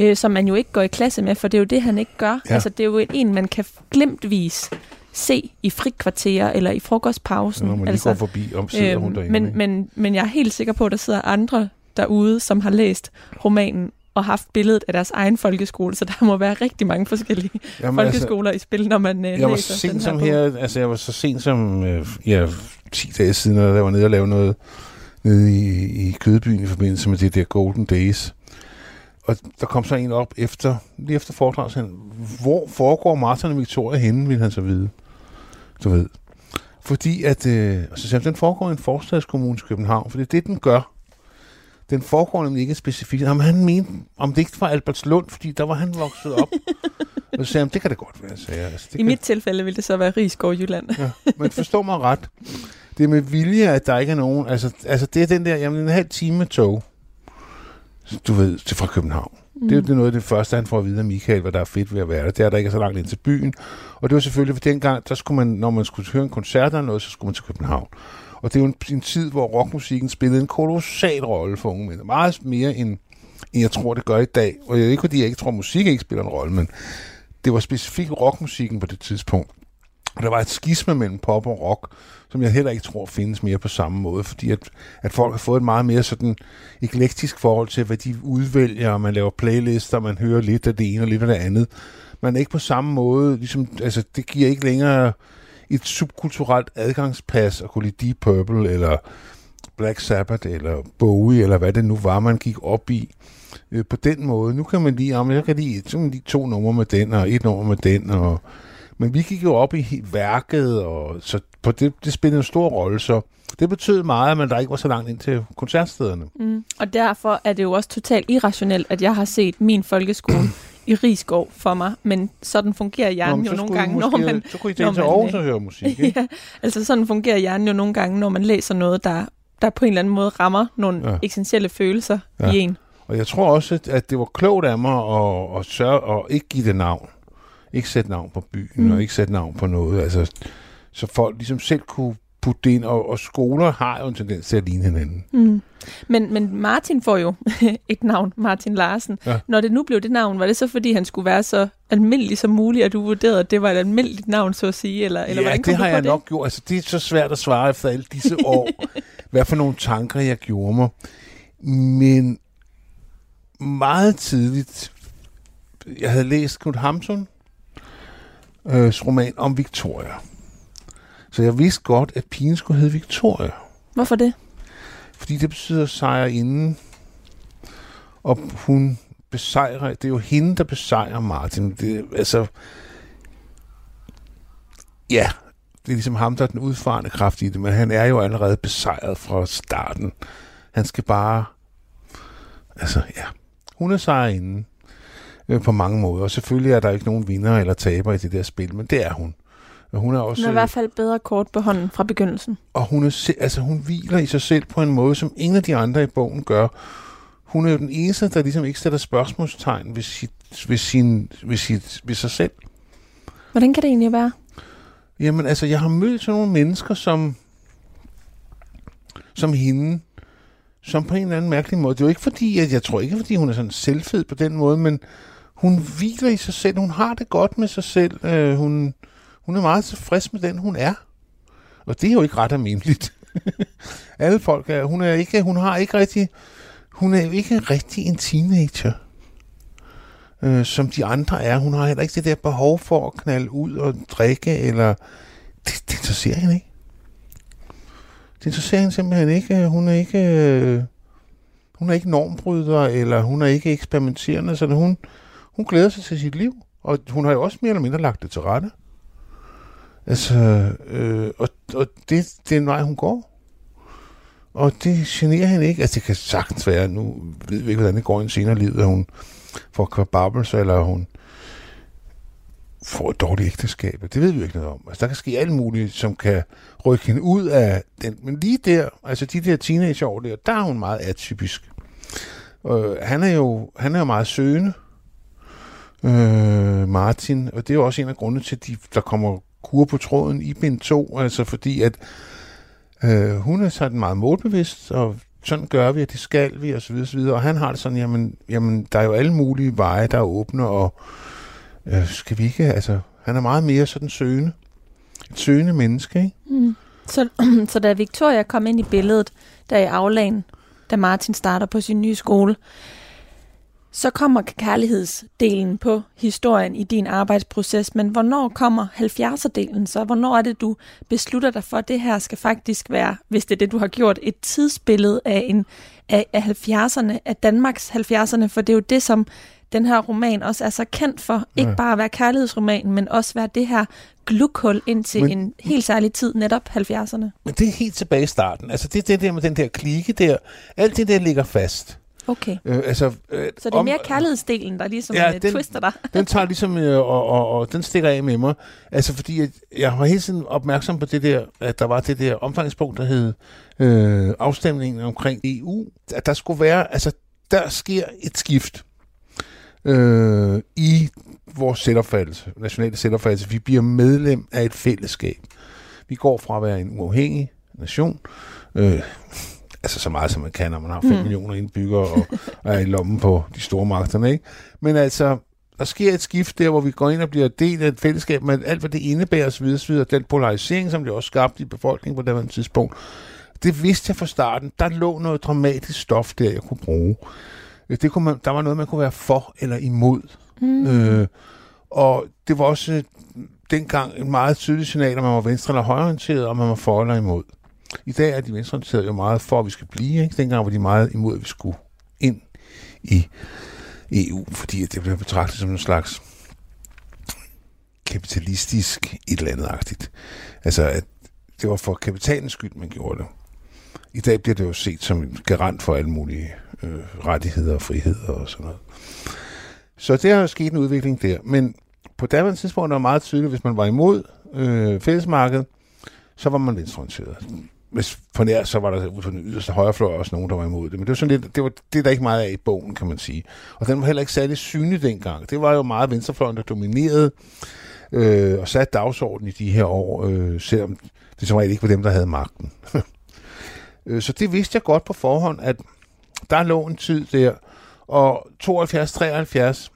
øh, som man jo ikke går i klasse med, for det er jo det, han ikke gør. Ja. Altså det er jo en, man kan glimtvis se i frikvarterer eller i frokostpausen. når man altså, går forbi, om sidder hun derinde. men, men, men jeg er helt sikker på, at der sidder andre derude, som har læst romanen og haft billedet af deres egen folkeskole, så der må være rigtig mange forskellige Jamen, folkeskoler i spil, når man øh, Jeg var læser sent den her som bog. her, altså jeg var så sent som øh, ja, 10 dage siden, da jeg var nede og lave noget nede i, i Kødbyen i forbindelse med det der Golden Days. Og der kom så en op efter, lige efter foredraget, han, hvor foregår Martin og Victoria henne, ville han så vide. Du ved. Fordi at, øh, og så han, den foregår i en forstadskommune i København, for det er det, den gør. Den foregår nemlig ikke specifikt. Jamen, han mente, om det ikke var Albertslund, fordi der var han vokset op. og så sagde han, det kan det godt være, sagde jeg. Altså, det I kan, mit tilfælde vil det så være Rigskov Jylland. Ja, men forstå mig ret. Det er med vilje, at der ikke er nogen... Altså, altså det er den der... Jamen, en halv time tog. Du ved, til fra København. Mm. Det, er- det er noget af det første, han får at vide af Michael, hvad der er fedt ved at være der. Det er, der ikke er så langt ind til byen. Og det var selvfølgelig, for dengang, der skulle man, når man skulle høre en koncert eller noget, så skulle man til København. Og det er jo en, en tid, hvor rockmusikken spillede en kolossal rolle for unge mænd. Meget mere end, end jeg tror, det gør i dag. Og jeg er ikke, fordi jeg ikke tror, at musik ikke spiller en rolle, men det var specifikt rockmusikken på det tidspunkt. Og der var et skisme mellem pop og rock, som jeg heller ikke tror findes mere på samme måde, fordi at, at folk har fået et meget mere sådan eklektisk forhold til, hvad de udvælger, og man laver playlister, man hører lidt af det ene og lidt af det andet. Man er ikke på samme måde, ligesom, altså det giver ikke længere et subkulturelt adgangspas at kunne lide Deep Purple, eller Black Sabbath, eller Bowie, eller hvad det nu var, man gik op i øh, på den måde. Nu kan man lige, om jeg kan lide, så kan man lide to numre med den, og et nummer med den, og men vi gik jo op i værket, og så på det, det spillede en stor rolle, så det betød meget, at man der ikke var så langt ind til koncertstederne. Mm. Og derfor er det jo også totalt irrationelt, at jeg har set min folkeskole i Rigskov for mig, men sådan fungerer hjernen men jo nogle gange, måske, når man... Så kunne I tage til Aarhus og høre musik, ikke? ja, altså sådan fungerer hjernen jo nogle gange, når man læser noget, der, der på en eller anden måde rammer nogle Ja. essentielle følelser Ja. i en. Og jeg tror også, at- det var klogt af mig at, at sørge at ikke give det navn. Ikke sætte navn på byen. Mm. og ikke sætte navn på noget. Altså, så folk ligesom selv kunne putte det ind, og, og skoler har jo en tendens til at ligne hinanden. Mm. Men, men Martin får jo et navn, Martin Larsen. Ja. Når det nu blev det navn, var det så fordi, han skulle være så almindelig som muligt, at du vurderede, at det var et almindeligt navn, så at sige? Eller, eller ja, det har jeg det? nok gjort. Altså, det er så svært at svare efter alle disse år, hvad for nogle tanker jeg gjorde mig. Men meget tidligt, jeg havde læst Knud Hamsun, øh, roman om Victoria. Så jeg vidste godt, at pigen skulle hedde Victoria. Hvorfor det? Fordi det betyder sejre inden. Og hun besejrer, det er jo hende, der besejrer Martin. Det, altså, ja, det er ligesom ham, der er den udfarende kraft i det, men han er jo allerede besejret fra starten. Han skal bare, altså ja, hun er sejrinde øh, på mange måder. Og selvfølgelig er der ikke nogen vinder eller taber i det der spil, men det er hun. Og hun er også... Hun er i hvert fald bedre kort på hånden fra begyndelsen. Og hun, er, altså, hun hviler i sig selv på en måde, som ingen af de andre i bogen gør. Hun er jo den eneste, der ligesom ikke sætter spørgsmålstegn ved, sit, ved, sin, ved, sit, ved sig selv. Hvordan kan det egentlig være? Jamen altså, jeg har mødt sådan nogle mennesker, som som hende, som på en eller anden mærkelig måde. Det er jo ikke fordi, at jeg tror ikke, fordi hun er sådan selvfed på den måde, men hun hviler i sig selv. Hun har det godt med sig selv. Øh, hun, hun er meget tilfreds med den, hun er. Og det er jo ikke ret almindeligt. Alle folk er, hun er ikke, hun har ikke rigtig, hun er ikke rigtig en teenager, øh, som de andre er. Hun har heller ikke det der behov for at knalde ud og drikke, eller det, det interesserer hende ikke. Det interesserer hende simpelthen ikke. Hun er ikke, øh, hun er ikke normbryder, eller hun er ikke eksperimenterende, så hun, hun glæder sig til sit liv. Og hun har jo også mere eller mindre lagt det til rette. Altså, øh, og, og det, det er en vej, hun går. Og det generer hende ikke. Altså, det kan sagtens være, nu ved vi ikke, hvordan det går i en senere liv, at hun får kvababels, eller hun får et dårligt ægteskab. Det ved vi jo ikke noget om. Altså, der kan ske alt muligt, som kan rykke hende ud af den. Men lige der, altså de der teenageår der, der er hun meget atypisk. Øh, han, er jo, han er jo meget søgende, øh, Martin, og det er jo også en af grundene til, at de, der kommer kur på tråden i bind 2, altså fordi at øh, hun er sådan meget målbevidst, og sådan gør vi, og det skal vi, og så videre, så videre. Og han har det sådan, jamen, jamen der er jo alle mulige veje, der er åbne, og øh, skal vi ikke, altså, han er meget mere sådan søgende. Et søgende menneske, ikke? Mm. Så, så da Victoria kom ind i billedet, der i aflagen, da Martin starter på sin nye skole, så kommer kærlighedsdelen på historien i din arbejdsproces, men hvornår kommer 70'er-delen så? Hvornår er det, du beslutter dig for, at det her skal faktisk være, hvis det er det, du har gjort, et tidsbillede af, en, af, af 70'erne, af Danmarks 70'erne, for det er jo det, som den her roman også er så kendt for. Ikke bare at være kærlighedsroman, men også være det her glukhul ind til men, en helt særlig tid, netop 70'erne. Men det er helt tilbage i starten. Altså det er det der med den der klike der. Alt det der ligger fast. Okay. Øh, altså, øh, så det er om, mere kærlighedsdelen, der ligesom ja, den, twister dig? den tager ligesom, øh, og, og, og den stikker af med mig. Altså fordi, at jeg var hele tiden opmærksom på det der, at der var det der omfangspunkt, der hed øh, afstemningen omkring EU. At der skulle være, altså der sker et skift øh, i vores selvopfattelse, nationale selvopfattelse. Vi bliver medlem af et fællesskab. Vi går fra at være en uafhængig nation, øh, altså så meget som man kan, når man har 5 mm. millioner indbyggere og, og er i lommen på de store magterne. Ikke? Men altså, der sker et skift der, hvor vi går ind og bliver del af et fællesskab med alt, hvad det indebærer osv. osv. Den polarisering, som det også skabte i befolkningen på det tidspunkt, det vidste jeg fra starten. Der lå noget dramatisk stof der, jeg kunne bruge. Det kunne man, der var noget, man kunne være for eller imod. Mm. Øh, og det var også dengang en meget tydelig signal, om man var venstre- eller højreorienteret, og man var for eller imod. I dag er de venstreorienterede jo meget for, at vi skal blive. Ikke? Dengang var de meget imod, at vi skulle ind i EU, fordi det blev betragtet som en slags kapitalistisk et eller andet agtigt. Altså, at det var for kapitalens skyld, man gjorde det. I dag bliver det jo set som en garant for alle mulige øh, rettigheder og friheder og sådan noget. Så der har sket en udvikling der. Men på daværende tidspunkt var det meget tydeligt, hvis man var imod øh, fællesmarkedet, så var man venstreorienteret hvis på så var der på den yderste højrefløj også nogen, der var imod det. Men det var sådan lidt, det var det er der ikke meget af i bogen, kan man sige. Og den var heller ikke særlig synlig dengang. Det var jo meget venstrefløjen, der dominerede øh, og satte dagsordenen i de her år, øh, selvom det som regel ikke var dem, der havde magten. øh, så det vidste jeg godt på forhånd, at der lå en tid der, og 72-73,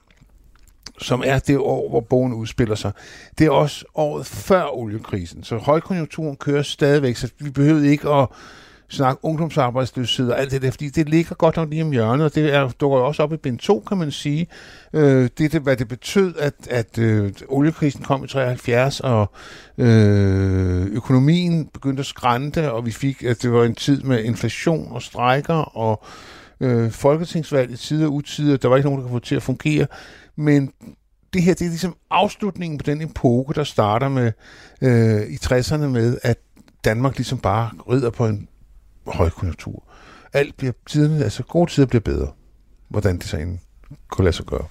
som er det år, hvor bogen udspiller sig. Det er også året før oliekrisen, så højkonjunkturen kører stadigvæk, så vi behøver ikke at snakke ungdomsarbejdsløshed og alt det der, fordi det ligger godt nok lige om hjørnet, og det er, dukker også op i bind 2, kan man sige. Øh, det, det, hvad det betød, at, at øh, oliekrisen kom i 73, og øh, økonomien begyndte at skrænte, og vi fik, at det var en tid med inflation og strejker, og øh, folketingsvalg i tider og utider, der var ikke nogen, der kunne få til at fungere. Men det her, det er ligesom afslutningen på den epoke, der starter med øh, i 60'erne med, at Danmark ligesom bare rider på en højkonjunktur. Alt bliver, tiderne, altså gode tider bliver bedre. Hvordan det så end kunne lade sig gøre.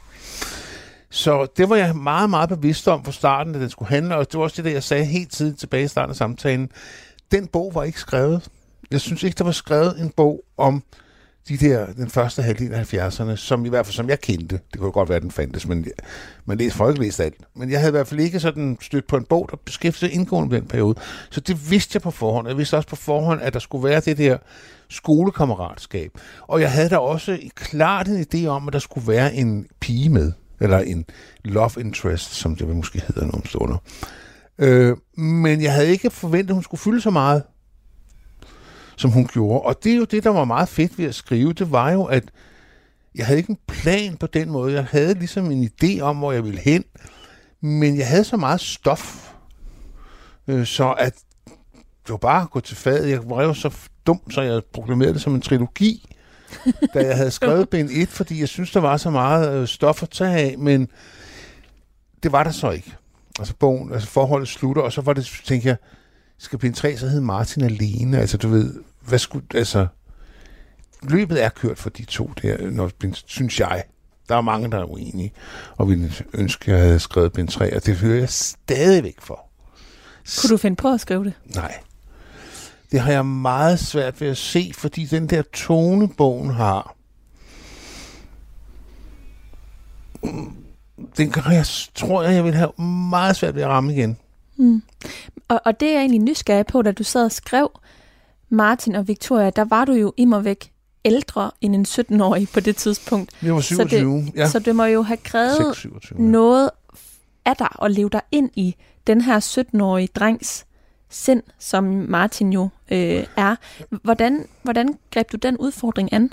Så det var jeg meget, meget bevidst om fra starten, at den skulle handle, og det var også det, der jeg sagde helt tiden tilbage i starten af samtalen. Den bog var ikke skrevet. Jeg synes ikke, der var skrevet en bog om de der, den første halvdel af 70'erne, som i hvert fald som jeg kendte. Det kunne godt være, at den fandtes, men man læste, folk læste alt. Men jeg havde i hvert fald ikke sådan stødt på en bog, der beskæftigede sig indgående med den periode. Så det vidste jeg på forhånd. Jeg vidste også på forhånd, at der skulle være det der skolekammeratskab. Og jeg havde da også klart en idé om, at der skulle være en pige med, eller en love interest, som det måske hedder nogle stunder. Øh, men jeg havde ikke forventet, at hun skulle fylde så meget som hun gjorde. Og det er jo det, der var meget fedt ved at skrive. Det var jo, at jeg havde ikke en plan på den måde. Jeg havde ligesom en idé om, hvor jeg ville hen. Men jeg havde så meget stof, øh, så at det var bare at gå til fadet. Jeg var jo så dum, så jeg proklamerede det som en trilogi, da jeg havde skrevet ben 1, fordi jeg synes, der var så meget øh, stof at tage af, men det var der så ikke. Altså bogen, altså forholdet slutter, og så var det, tænkte jeg, skal bind 3 så hedde Martin alene? Altså du ved, hvad skulle, altså, løbet er kørt for de to der, når, synes jeg. Der er mange, der er uenige, og ville ønske, at jeg havde skrevet bind 3, og det hører jeg stadigvæk for. Kunne du finde på at skrive det? Nej. Det har jeg meget svært ved at se, fordi den der tone, bogen har, den kan jeg, tror jeg, jeg vil have meget svært ved at ramme igen. Mm. Og, og det er jeg egentlig nysgerrig på, da du sad og skrev Martin og Victoria, der var du jo immer væk ældre end en 17-årig på det tidspunkt. Jeg var 27, så det, ja. Så det må jo have krævet 6, 27, ja. noget af dig at leve dig ind i den her 17-årige drengs sind, som Martin jo øh, er. Hvordan, hvordan greb du den udfordring an?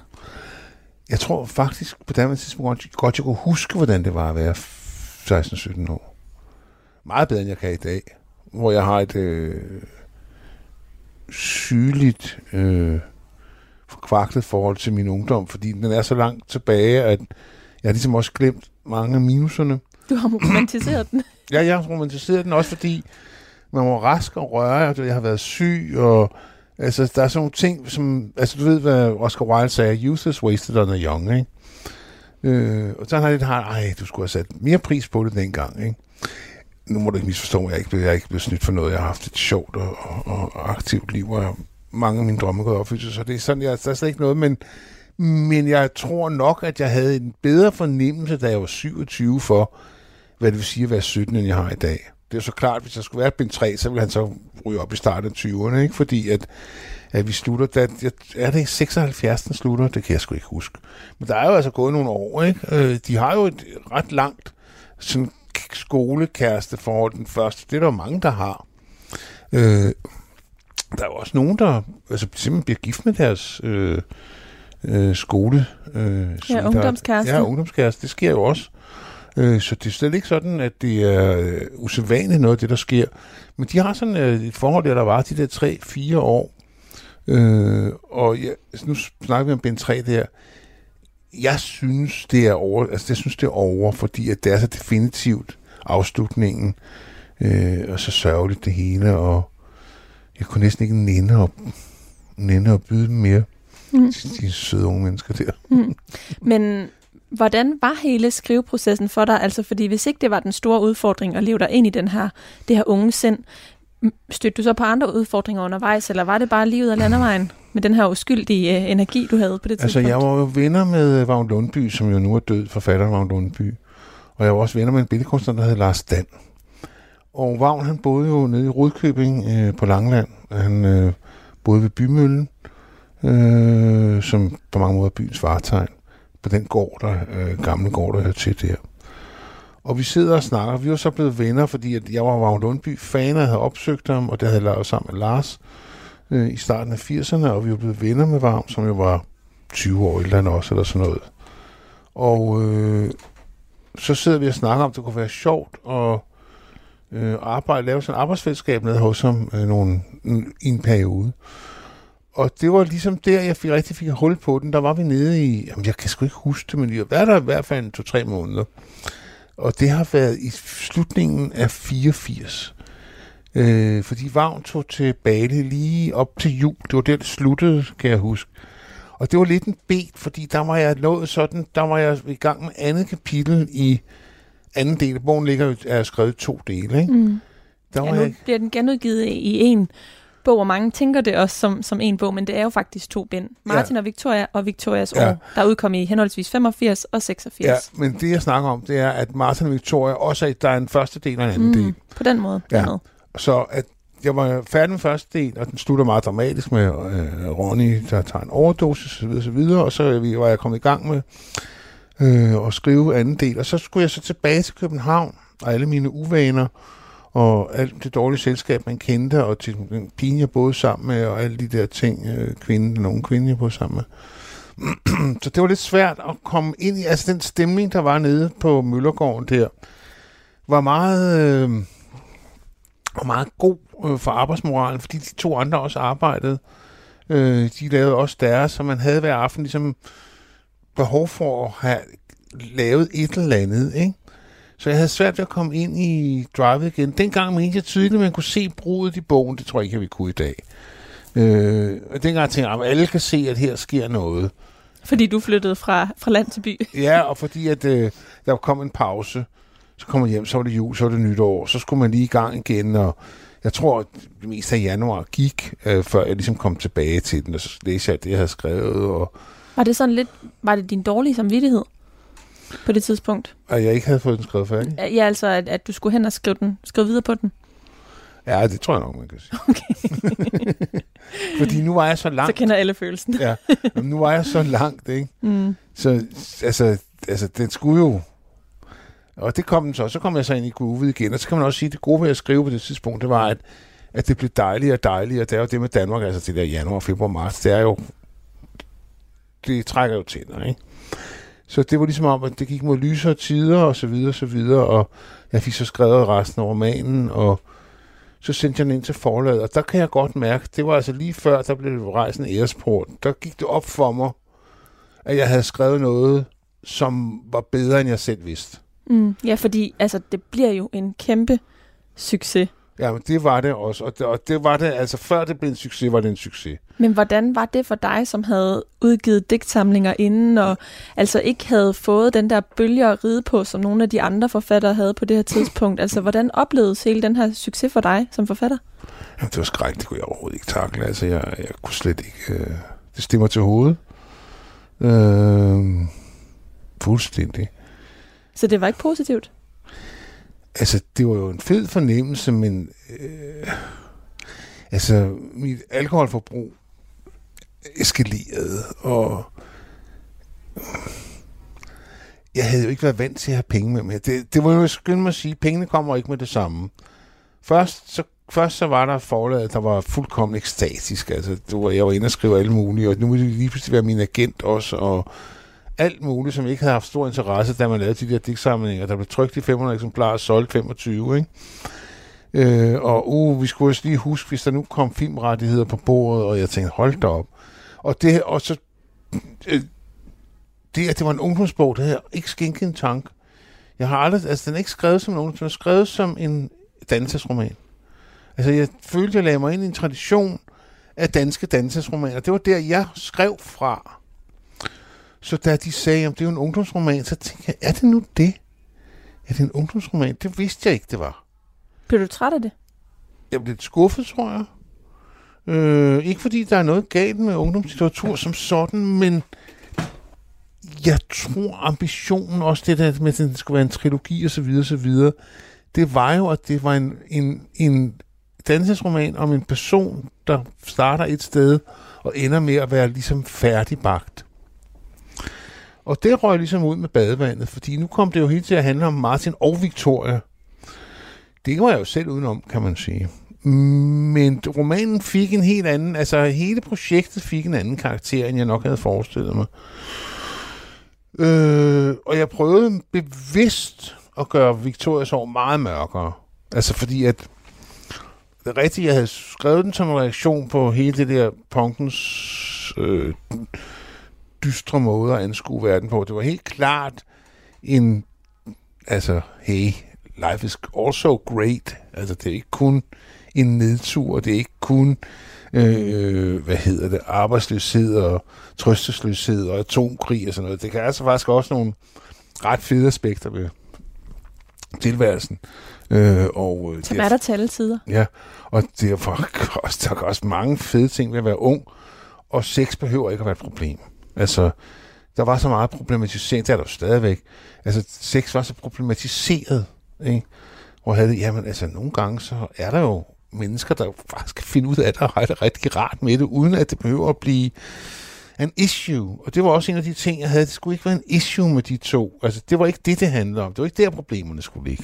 Jeg tror faktisk på det tidspunkt godt, jeg kunne huske, hvordan det var at være 16-17 år. Meget bedre, end jeg kan i dag. Hvor jeg har et øh, sygeligt øh, forkvaklet forhold til min ungdom, fordi den er så langt tilbage, at jeg har ligesom også glemt mange af minuserne. Du har romantiseret den. Ja, jeg har romantiseret den også, fordi man var rask og røre, og jeg har været syg, og altså, der er sådan nogle ting, som, altså du ved, hvad Oscar Wilde sagde, youth is wasted on the young, ikke? Øh, og så har jeg lidt har, ej, du skulle have sat mere pris på det dengang, ikke? Nu må du ikke misforstå, mig, jeg ikke, jeg er ikke blevet snydt for noget. Jeg har haft et sjovt og, og, og aktivt liv, og mange af mine drømme går opfyldt, så det er sådan, jeg, der er slet ikke noget, men, men jeg tror nok, at jeg havde en bedre fornemmelse, da jeg var 27 for, hvad det vil sige at være 17, end jeg har i dag. Det er så klart, at hvis jeg skulle være bind 3, så ville han så ryge op i starten af 20'erne, ikke? fordi at, at vi slutter, da, jeg, er det 76, den slutter? Det kan jeg sgu ikke huske. Men der er jo altså gået nogle år, ikke? Øh, de har jo et ret langt sådan skolekæresteforhold, den første. Det er der jo mange, der har. Øh, der er jo også nogen, der altså, simpelthen bliver gift med deres øh, øh, skole. Øh, ja, ungdomskæreste. Ja, ungdomskæreste. Det sker jo også. Øh, så det er slet ikke sådan, at det er øh, usædvanligt noget af det, der sker. Men de har sådan øh, et forhold, der, der var de der 3-4 år. Øh, og ja, altså, nu snakker vi om Ben 3 der. Jeg synes, det er over, altså jeg synes, det er over, fordi at det er så definitivt afslutningen, øh, og så sørgeligt det hele, og jeg kunne næsten ikke nænde op, nænde at byde dem mere. Mm. De, de søde unge mennesker der. Mm. Men hvordan var hele skriveprocessen for dig? Altså, fordi hvis ikke det var den store udfordring at leve dig ind i den her, det her unge sind, stødte du så på andre udfordringer undervejs, eller var det bare livet af landevejen med den her uskyldige uh, energi, du havde på det tidspunkt? Altså, jeg var jo venner med Vagn Lundby, som jo nu er død, forfatter Vagn Lundby. Og jeg var også venner med en billedkunstner, der hed Lars Dan. Og Vagn, han boede jo nede i Rudkøbing øh, på Langland. Han øh, boede ved Bymøllen, øh, som på mange måder er byens varetegn. På den gård, der, øh, gamle gård, der hører til der. Og vi sidder og snakker. Vi var så blevet venner, fordi at jeg var Vagn Lundby fan, og havde opsøgt ham, og det havde jeg lavet sammen med Lars øh, i starten af 80'erne, og vi var blevet venner med Vagn, som jo var 20 år eller andet også, eller sådan noget. Og øh, så sidder vi og snakker om, at det kunne være sjovt at øh, arbejde, lave sådan et arbejdsfællesskab nede hos ham øh, nogle, i en periode. Og det var ligesom der, jeg fik, rigtig fik hul på den. Der var vi nede i, jamen jeg kan sgu ikke huske det, men vi var der i hvert fald en to-tre måneder. Og det har været i slutningen af 84. Øh, fordi Vagn tog til Bali lige op til jul. Det var der, det sluttede, kan jeg huske. Og det var lidt en bet, fordi der var jeg nået sådan, der var jeg i gang med andet kapitel i anden del. Bogen ligger er skrevet to dele, ikke? Mm. Der Ja, var nu jeg, bliver den genudgivet i en bog, og mange tænker det også som, som en bog, men det er jo faktisk to bind. Martin ja. og Victoria og Victorias ja. år, der udkom i henholdsvis 85 og 86. Ja, men det jeg snakker om, det er, at Martin og Victoria også er, der er en første del og en anden mm, del. På den måde. Ja. Så at jeg var færdig med første del, og den slutter meget dramatisk med øh, Ronny, der tager en overdosis osv. Og så, videre, og så var jeg kommet i gang med øh, at skrive anden del. Og så skulle jeg så tilbage til København, og alle mine uvaner, og alt det dårlige selskab, man kendte, og til den pige, jeg boede sammen med, og alle de der ting, øh, kvinde, den unge kvinde, jeg boede sammen med. så det var lidt svært at komme ind i, altså den stemning, der var nede på Møllergården der, var meget, øh, var meget god øh, for arbejdsmoralen, fordi de to andre også arbejdede. Øh, de lavede også deres, så man havde hver aften ligesom behov for at have lavet et eller andet, ikke? Så jeg havde svært ved at komme ind i drivet igen. Dengang mente jeg tydeligt, at man kunne se brudet i bogen. Det tror jeg ikke, at vi kunne i dag. Øh, og dengang tænkte jeg, at alle kan se, at her sker noget. Fordi du flyttede fra, fra land til by. ja, og fordi at, øh, der kom en pause. Så kom man hjem, så var det jul, så var det nytår. Så skulle man lige i gang igen, og jeg tror, at det meste af januar gik, øh, før jeg ligesom kom tilbage til den, og så læste jeg det, jeg havde skrevet. Og var det sådan lidt, var det din dårlige samvittighed på det tidspunkt? At jeg ikke havde fået den skrevet færdig? Ja, altså, at, at du skulle hen og skrive, den, skrive videre på den? Ja, det tror jeg nok, man kan sige. Okay. Fordi nu var jeg så langt. Så kender alle følelsen. ja, men nu var jeg så langt, ikke? Mm. Så altså, altså, den skulle jo og det kom den så. Så kom jeg så ind i groovet igen. Og så kan man også sige, at det gode ved at skrive på det tidspunkt, det var, at, at det blev dejligere og dejligere. Det er jo det med Danmark, altså det der januar, februar, marts, det er jo... Det trækker jo tænder, ikke? Så det var ligesom om, at det gik mod lysere tider, og så videre, og så videre, og jeg fik så skrevet resten af romanen, og så sendte jeg den ind til forlaget, og der kan jeg godt mærke, det var altså lige før, der blev rejsen æresport, der gik det op for mig, at jeg havde skrevet noget, som var bedre, end jeg selv vidste. Mm, ja, fordi altså, det bliver jo en kæmpe succes. Ja, men det var det også. Og det, og det var det, altså før det blev en succes, var det en succes. Men hvordan var det for dig, som havde udgivet digtsamlinger inden, og altså ikke havde fået den der bølge at ride på, som nogle af de andre forfattere havde på det her tidspunkt? Altså, hvordan oplevedes hele den her succes for dig som forfatter? Jamen, det var skrækkeligt, det kunne jeg overhovedet ikke takle. Altså, jeg, jeg kunne slet ikke... Øh, det stemmer til hovedet. Øh, fuldstændig. Så det var ikke positivt? Altså, det var jo en fed fornemmelse, men øh, altså, mit alkoholforbrug eskalerede, og jeg havde jo ikke været vant til at have penge med mig. Det, det var jo skyndt mig at sige, at pengene kommer ikke med det samme. Først så, først så var der forlaget, der var fuldkommen ekstatisk. Altså, det var, jeg var inde og skrive alle mulige, og nu ville det lige pludselig være min agent også, og alt muligt, som ikke havde haft stor interesse, da man lavede de der digtsamlinger. Der blev trykt i 500 eksemplarer og solgt 25, ikke? Øh, og uh, vi skulle også lige huske, hvis der nu kom filmrettigheder på bordet, og jeg tænkte, hold da op. Og det, og så, øh, det, at det var en ungdomsbog, det havde ikke skænket en tank. Jeg har aldrig, altså den er ikke skrevet som en ungdomsbog, den er skrevet som en dansesroman. Altså jeg følte, jeg lagde mig ind i en tradition af danske dansesromaner. Det var der, jeg skrev fra. Så da de sagde, at det er en ungdomsroman, så tænkte jeg, er det nu det? Er det en ungdomsroman? Det vidste jeg ikke, det var. Blev du træt af det? Jeg blev lidt skuffet, tror jeg. Øh, ikke fordi der er noget galt med ungdomslitteratur som sådan, men jeg tror ambitionen også det der med, at det skulle være en trilogi og så videre, så videre, det var jo, at det var en, en, en dansesroman om en person, der starter et sted og ender med at være ligesom færdigbagt. Og det røg ligesom ud med badevandet, fordi nu kom det jo helt til at handle om Martin og Victoria. Det var jeg jo selv udenom, kan man sige. Men romanen fik en helt anden, altså hele projektet fik en anden karakter, end jeg nok havde forestillet mig. Øh, og jeg prøvede bevidst at gøre Victorias år meget mørkere. Altså fordi at det rigtige, jeg havde skrevet den som en reaktion på hele det der punkens øh, dystre måde at anskue verden på. Det var helt klart en, altså, hey, life is also great. Altså, det er ikke kun en nedtur, det er ikke kun, øh, hvad hedder det, arbejdsløshed og trøstesløshed og atomkrig og sådan noget. Det kan altså faktisk også nogle ret fede aspekter ved tilværelsen. Øh, og, øh, Som er der til alle tider. Ja, og derfor også, der er også mange fede ting ved at være ung, og sex behøver ikke at være et problem. Altså, der var så meget problematisering, det er der jo stadigvæk. Altså, sex var så problematiseret, ikke? Hvor havde det, jamen altså, nogle gange så er der jo mennesker, der faktisk kan finde ud af det og have det rigtig rart med det, uden at det behøver at blive en issue. Og det var også en af de ting, jeg havde. Det skulle ikke være en issue med de to. Altså, det var ikke det, det handlede om. Det var ikke der, problemerne skulle ligge.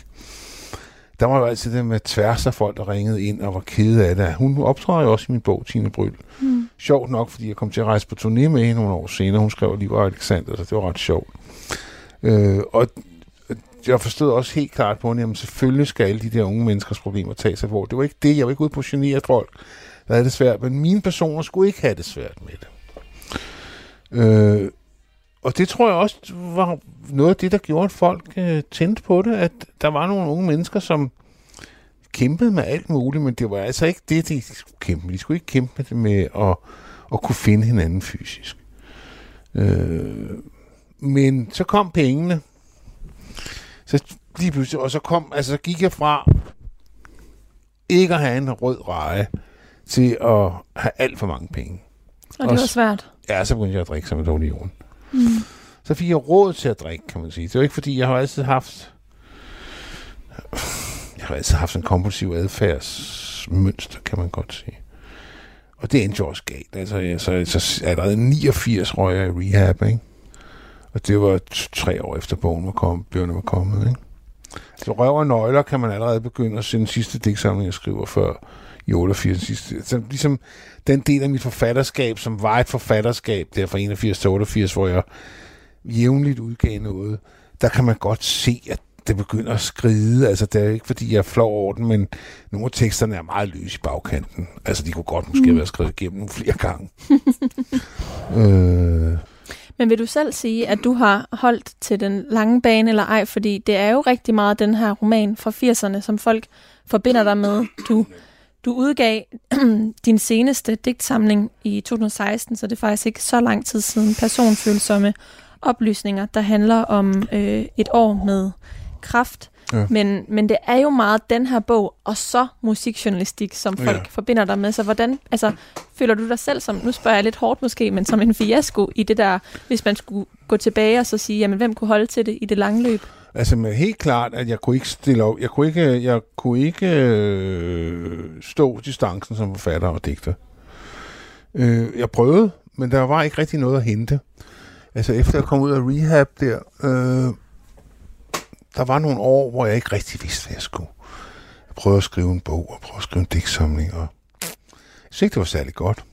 Der var jo altid det med tværs af folk, der ringede ind og var kede af det. Hun optræder jo også i min bog, Tine Bryl. Mm. Sjovt nok, fordi jeg kom til at rejse på turné med hende nogle år senere. Hun skrev lige var Alexander, så det var ret sjovt. Øh, og jeg forstod også helt klart på hende, at selvfølgelig skal alle de der unge menneskers problemer tage sig hvor. Det var ikke det. Jeg var ikke ude på at genere folk, der havde det svært. Men mine personer skulle ikke have det svært med det. Øh, og det tror jeg også var noget af det, der gjorde, at folk øh, tændte på det, at der var nogle unge mennesker, som kæmpede med alt muligt, men det var altså ikke det, de skulle kæmpe med. De skulle ikke kæmpe med at, at kunne finde hinanden fysisk. Øh, men så kom pengene. Så lige pludselig, og så kom, altså så gik jeg fra ikke at have en rød reje, til at have alt for mange penge. Og det var svært. Ja, så begyndte jeg at drikke som en dårlig jorden. Mm. Så fik jeg råd til at drikke, kan man sige. Det var ikke fordi, jeg har altid haft... Jeg har altid haft en kompulsiv adfærdsmønster, kan man godt sige. Og det endte jo også galt. Altså, jeg, så, så allerede 89 røg i rehab, ikke? Og det var tre år efter bogen var kommet, bøgerne var kommet, ikke? Så røv og nøgler kan man allerede begynde at se den sidste digtsamling, jeg skriver før i 88. Sidste. Så ligesom den del af mit forfatterskab, som var et forfatterskab der fra 81 til 88, hvor jeg jævnligt udgav noget, der kan man godt se, at det begynder at skride. Altså, det er ikke, fordi jeg er flov over den, men nogle af teksterne er meget løse i bagkanten. Altså, de kunne godt måske mm. være skrevet igennem flere gange. øh. Men vil du selv sige, at du har holdt til den lange bane eller ej? Fordi det er jo rigtig meget den her roman fra 80'erne, som folk forbinder dig med. Du du udgav din seneste digtsamling i 2016, så det er faktisk ikke så lang tid siden, personfølsomme oplysninger, der handler om øh, et år med kraft. Ja. Men, men det er jo meget den her bog, og så musikjournalistik, som folk ja. forbinder dig med. Så hvordan, altså, føler du dig selv som, nu spørger jeg lidt hårdt måske, men som en fiasko i det der, hvis man skulle gå tilbage og så sige, jamen hvem kunne holde til det i det lange løb? Altså, men helt klart, at jeg kunne ikke stille op. Jeg kunne ikke, jeg kunne ikke øh, stå distancen som forfatter og digter. Øh, jeg prøvede, men der var ikke rigtig noget at hente. Altså, efter jeg kom ud af rehab der, øh, der var nogle år, hvor jeg ikke rigtig vidste, hvad jeg skulle. Jeg prøvede at skrive en bog, og prøvede at skrive en digtsamling, og jeg synes ikke, det var særlig godt.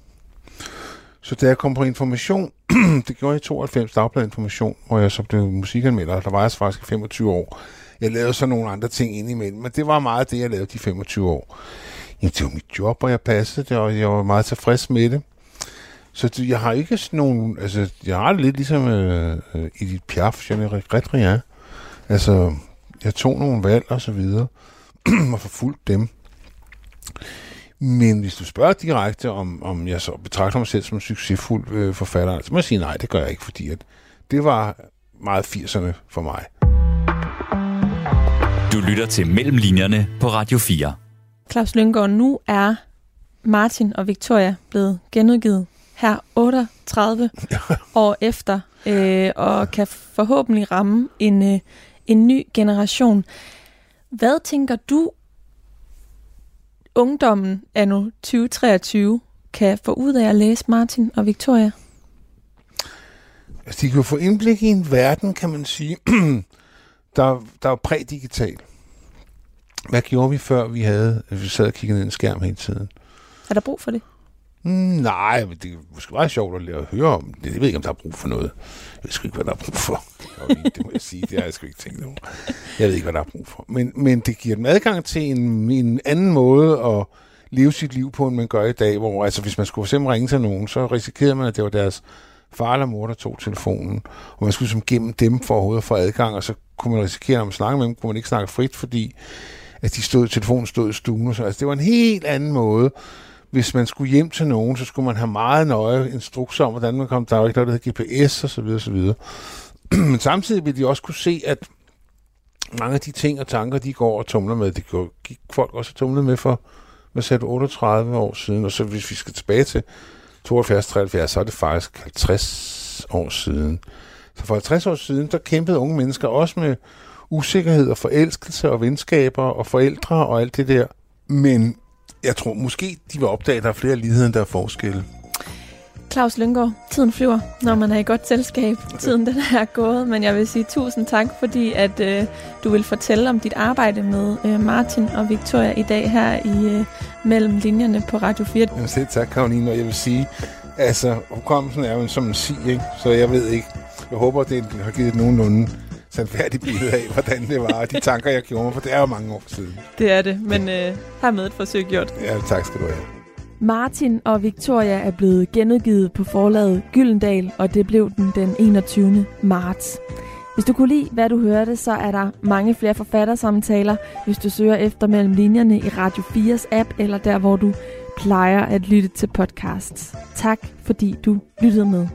Så da jeg kom på information, det gjorde jeg i 92 Dagblad Information, hvor jeg så blev musikanmelder, der var jeg faktisk 25 år. Jeg lavede så nogle andre ting ind imellem, men det var meget det, jeg lavede de 25 år. Jamen, det var mit job, og jeg passede det, og jeg var meget tilfreds med det. Så det, jeg har ikke sådan nogen, altså, jeg har det lidt ligesom øh, øh, Edith Piaf, Jeanne Redrien. Altså, jeg tog nogle valg og så videre, og forfulgte dem. Men hvis du spørger direkte, om, om jeg så betragter mig selv som en succesfuld øh, forfatter, så må jeg sige nej, det gør jeg ikke, fordi at det var meget 80'erne for mig. Du lytter til Mellemlinjerne på Radio 4. Claus Lyngård, nu er Martin og Victoria blevet genudgivet her 38 år efter, øh, og kan forhåbentlig ramme en, øh, en ny generation. Hvad tænker du ungdommen er nu 2023 kan få ud af at læse Martin og Victoria? Altså, de kan få indblik i en verden, kan man sige, der, der er prædigital. Hvad gjorde vi før, vi havde, vi sad og kiggede ned i en skærm hele tiden? Er der brug for det? Mm, nej, men det er måske meget sjovt at, at høre om. Jeg ved ikke, om der er brug for noget. Jeg ved sgu ikke, hvad der er brug for. Det må jeg sige, det har jeg sgu ikke tænkt over. Jeg ved ikke, hvad der er brug for. Men, men det giver dem adgang til en, en anden måde at leve sit liv på, end man gør i dag, hvor altså, hvis man skulle for ringe til nogen, så risikerede man, at det var deres far eller mor, der tog telefonen, og man skulle ligesom som gennem dem for overhovedet at få adgang, og så kunne man risikere, at man snakke med dem, kunne man ikke snakke frit, fordi at de stod, telefonen stod i stuen. Og så. Altså, det var en helt anden måde hvis man skulle hjem til nogen, så skulle man have meget nøje instrukser om, hvordan man kom. Der var ikke noget, der hedder GPS og så videre, så videre. Men samtidig ville de også kunne se, at mange af de ting og tanker, de går og tumler med, det går, gik folk også tumlet med for, hvad sagde du, 38 år siden. Og så hvis vi skal tilbage til 72-73, så er det faktisk 50 år siden. Så for 50 år siden, der kæmpede unge mennesker også med usikkerhed og forelskelse og venskaber og forældre og alt det der. Men jeg tror måske, de vil opdage, at der er flere ligheder, end der er forskelle. Claus Lyngård, tiden flyver, når man er i godt selskab. Tiden den er gået, men jeg vil sige tusind tak, fordi at øh, du vil fortælle om dit arbejde med øh, Martin og Victoria i dag her i øh, Mellem Linjerne på Radio 4. Jamen selv tak, Karoline, og jeg vil sige, altså, hukommelsen er jo som en sig, ikke? så jeg ved ikke. Jeg håber, det har givet nogenlunde sandfærdigt billede af, hvordan det var, og de tanker, jeg gjorde mig, for det er jo mange år siden. Det er det, men øh, har med et forsøg gjort. Ja, tak skal du have. Martin og Victoria er blevet genudgivet på forlaget Gyldendal, og det blev den den 21. marts. Hvis du kunne lide, hvad du hørte, så er der mange flere forfattersamtaler, hvis du søger efter mellem linjerne i Radio 4's app, eller der, hvor du plejer at lytte til podcasts. Tak, fordi du lyttede med.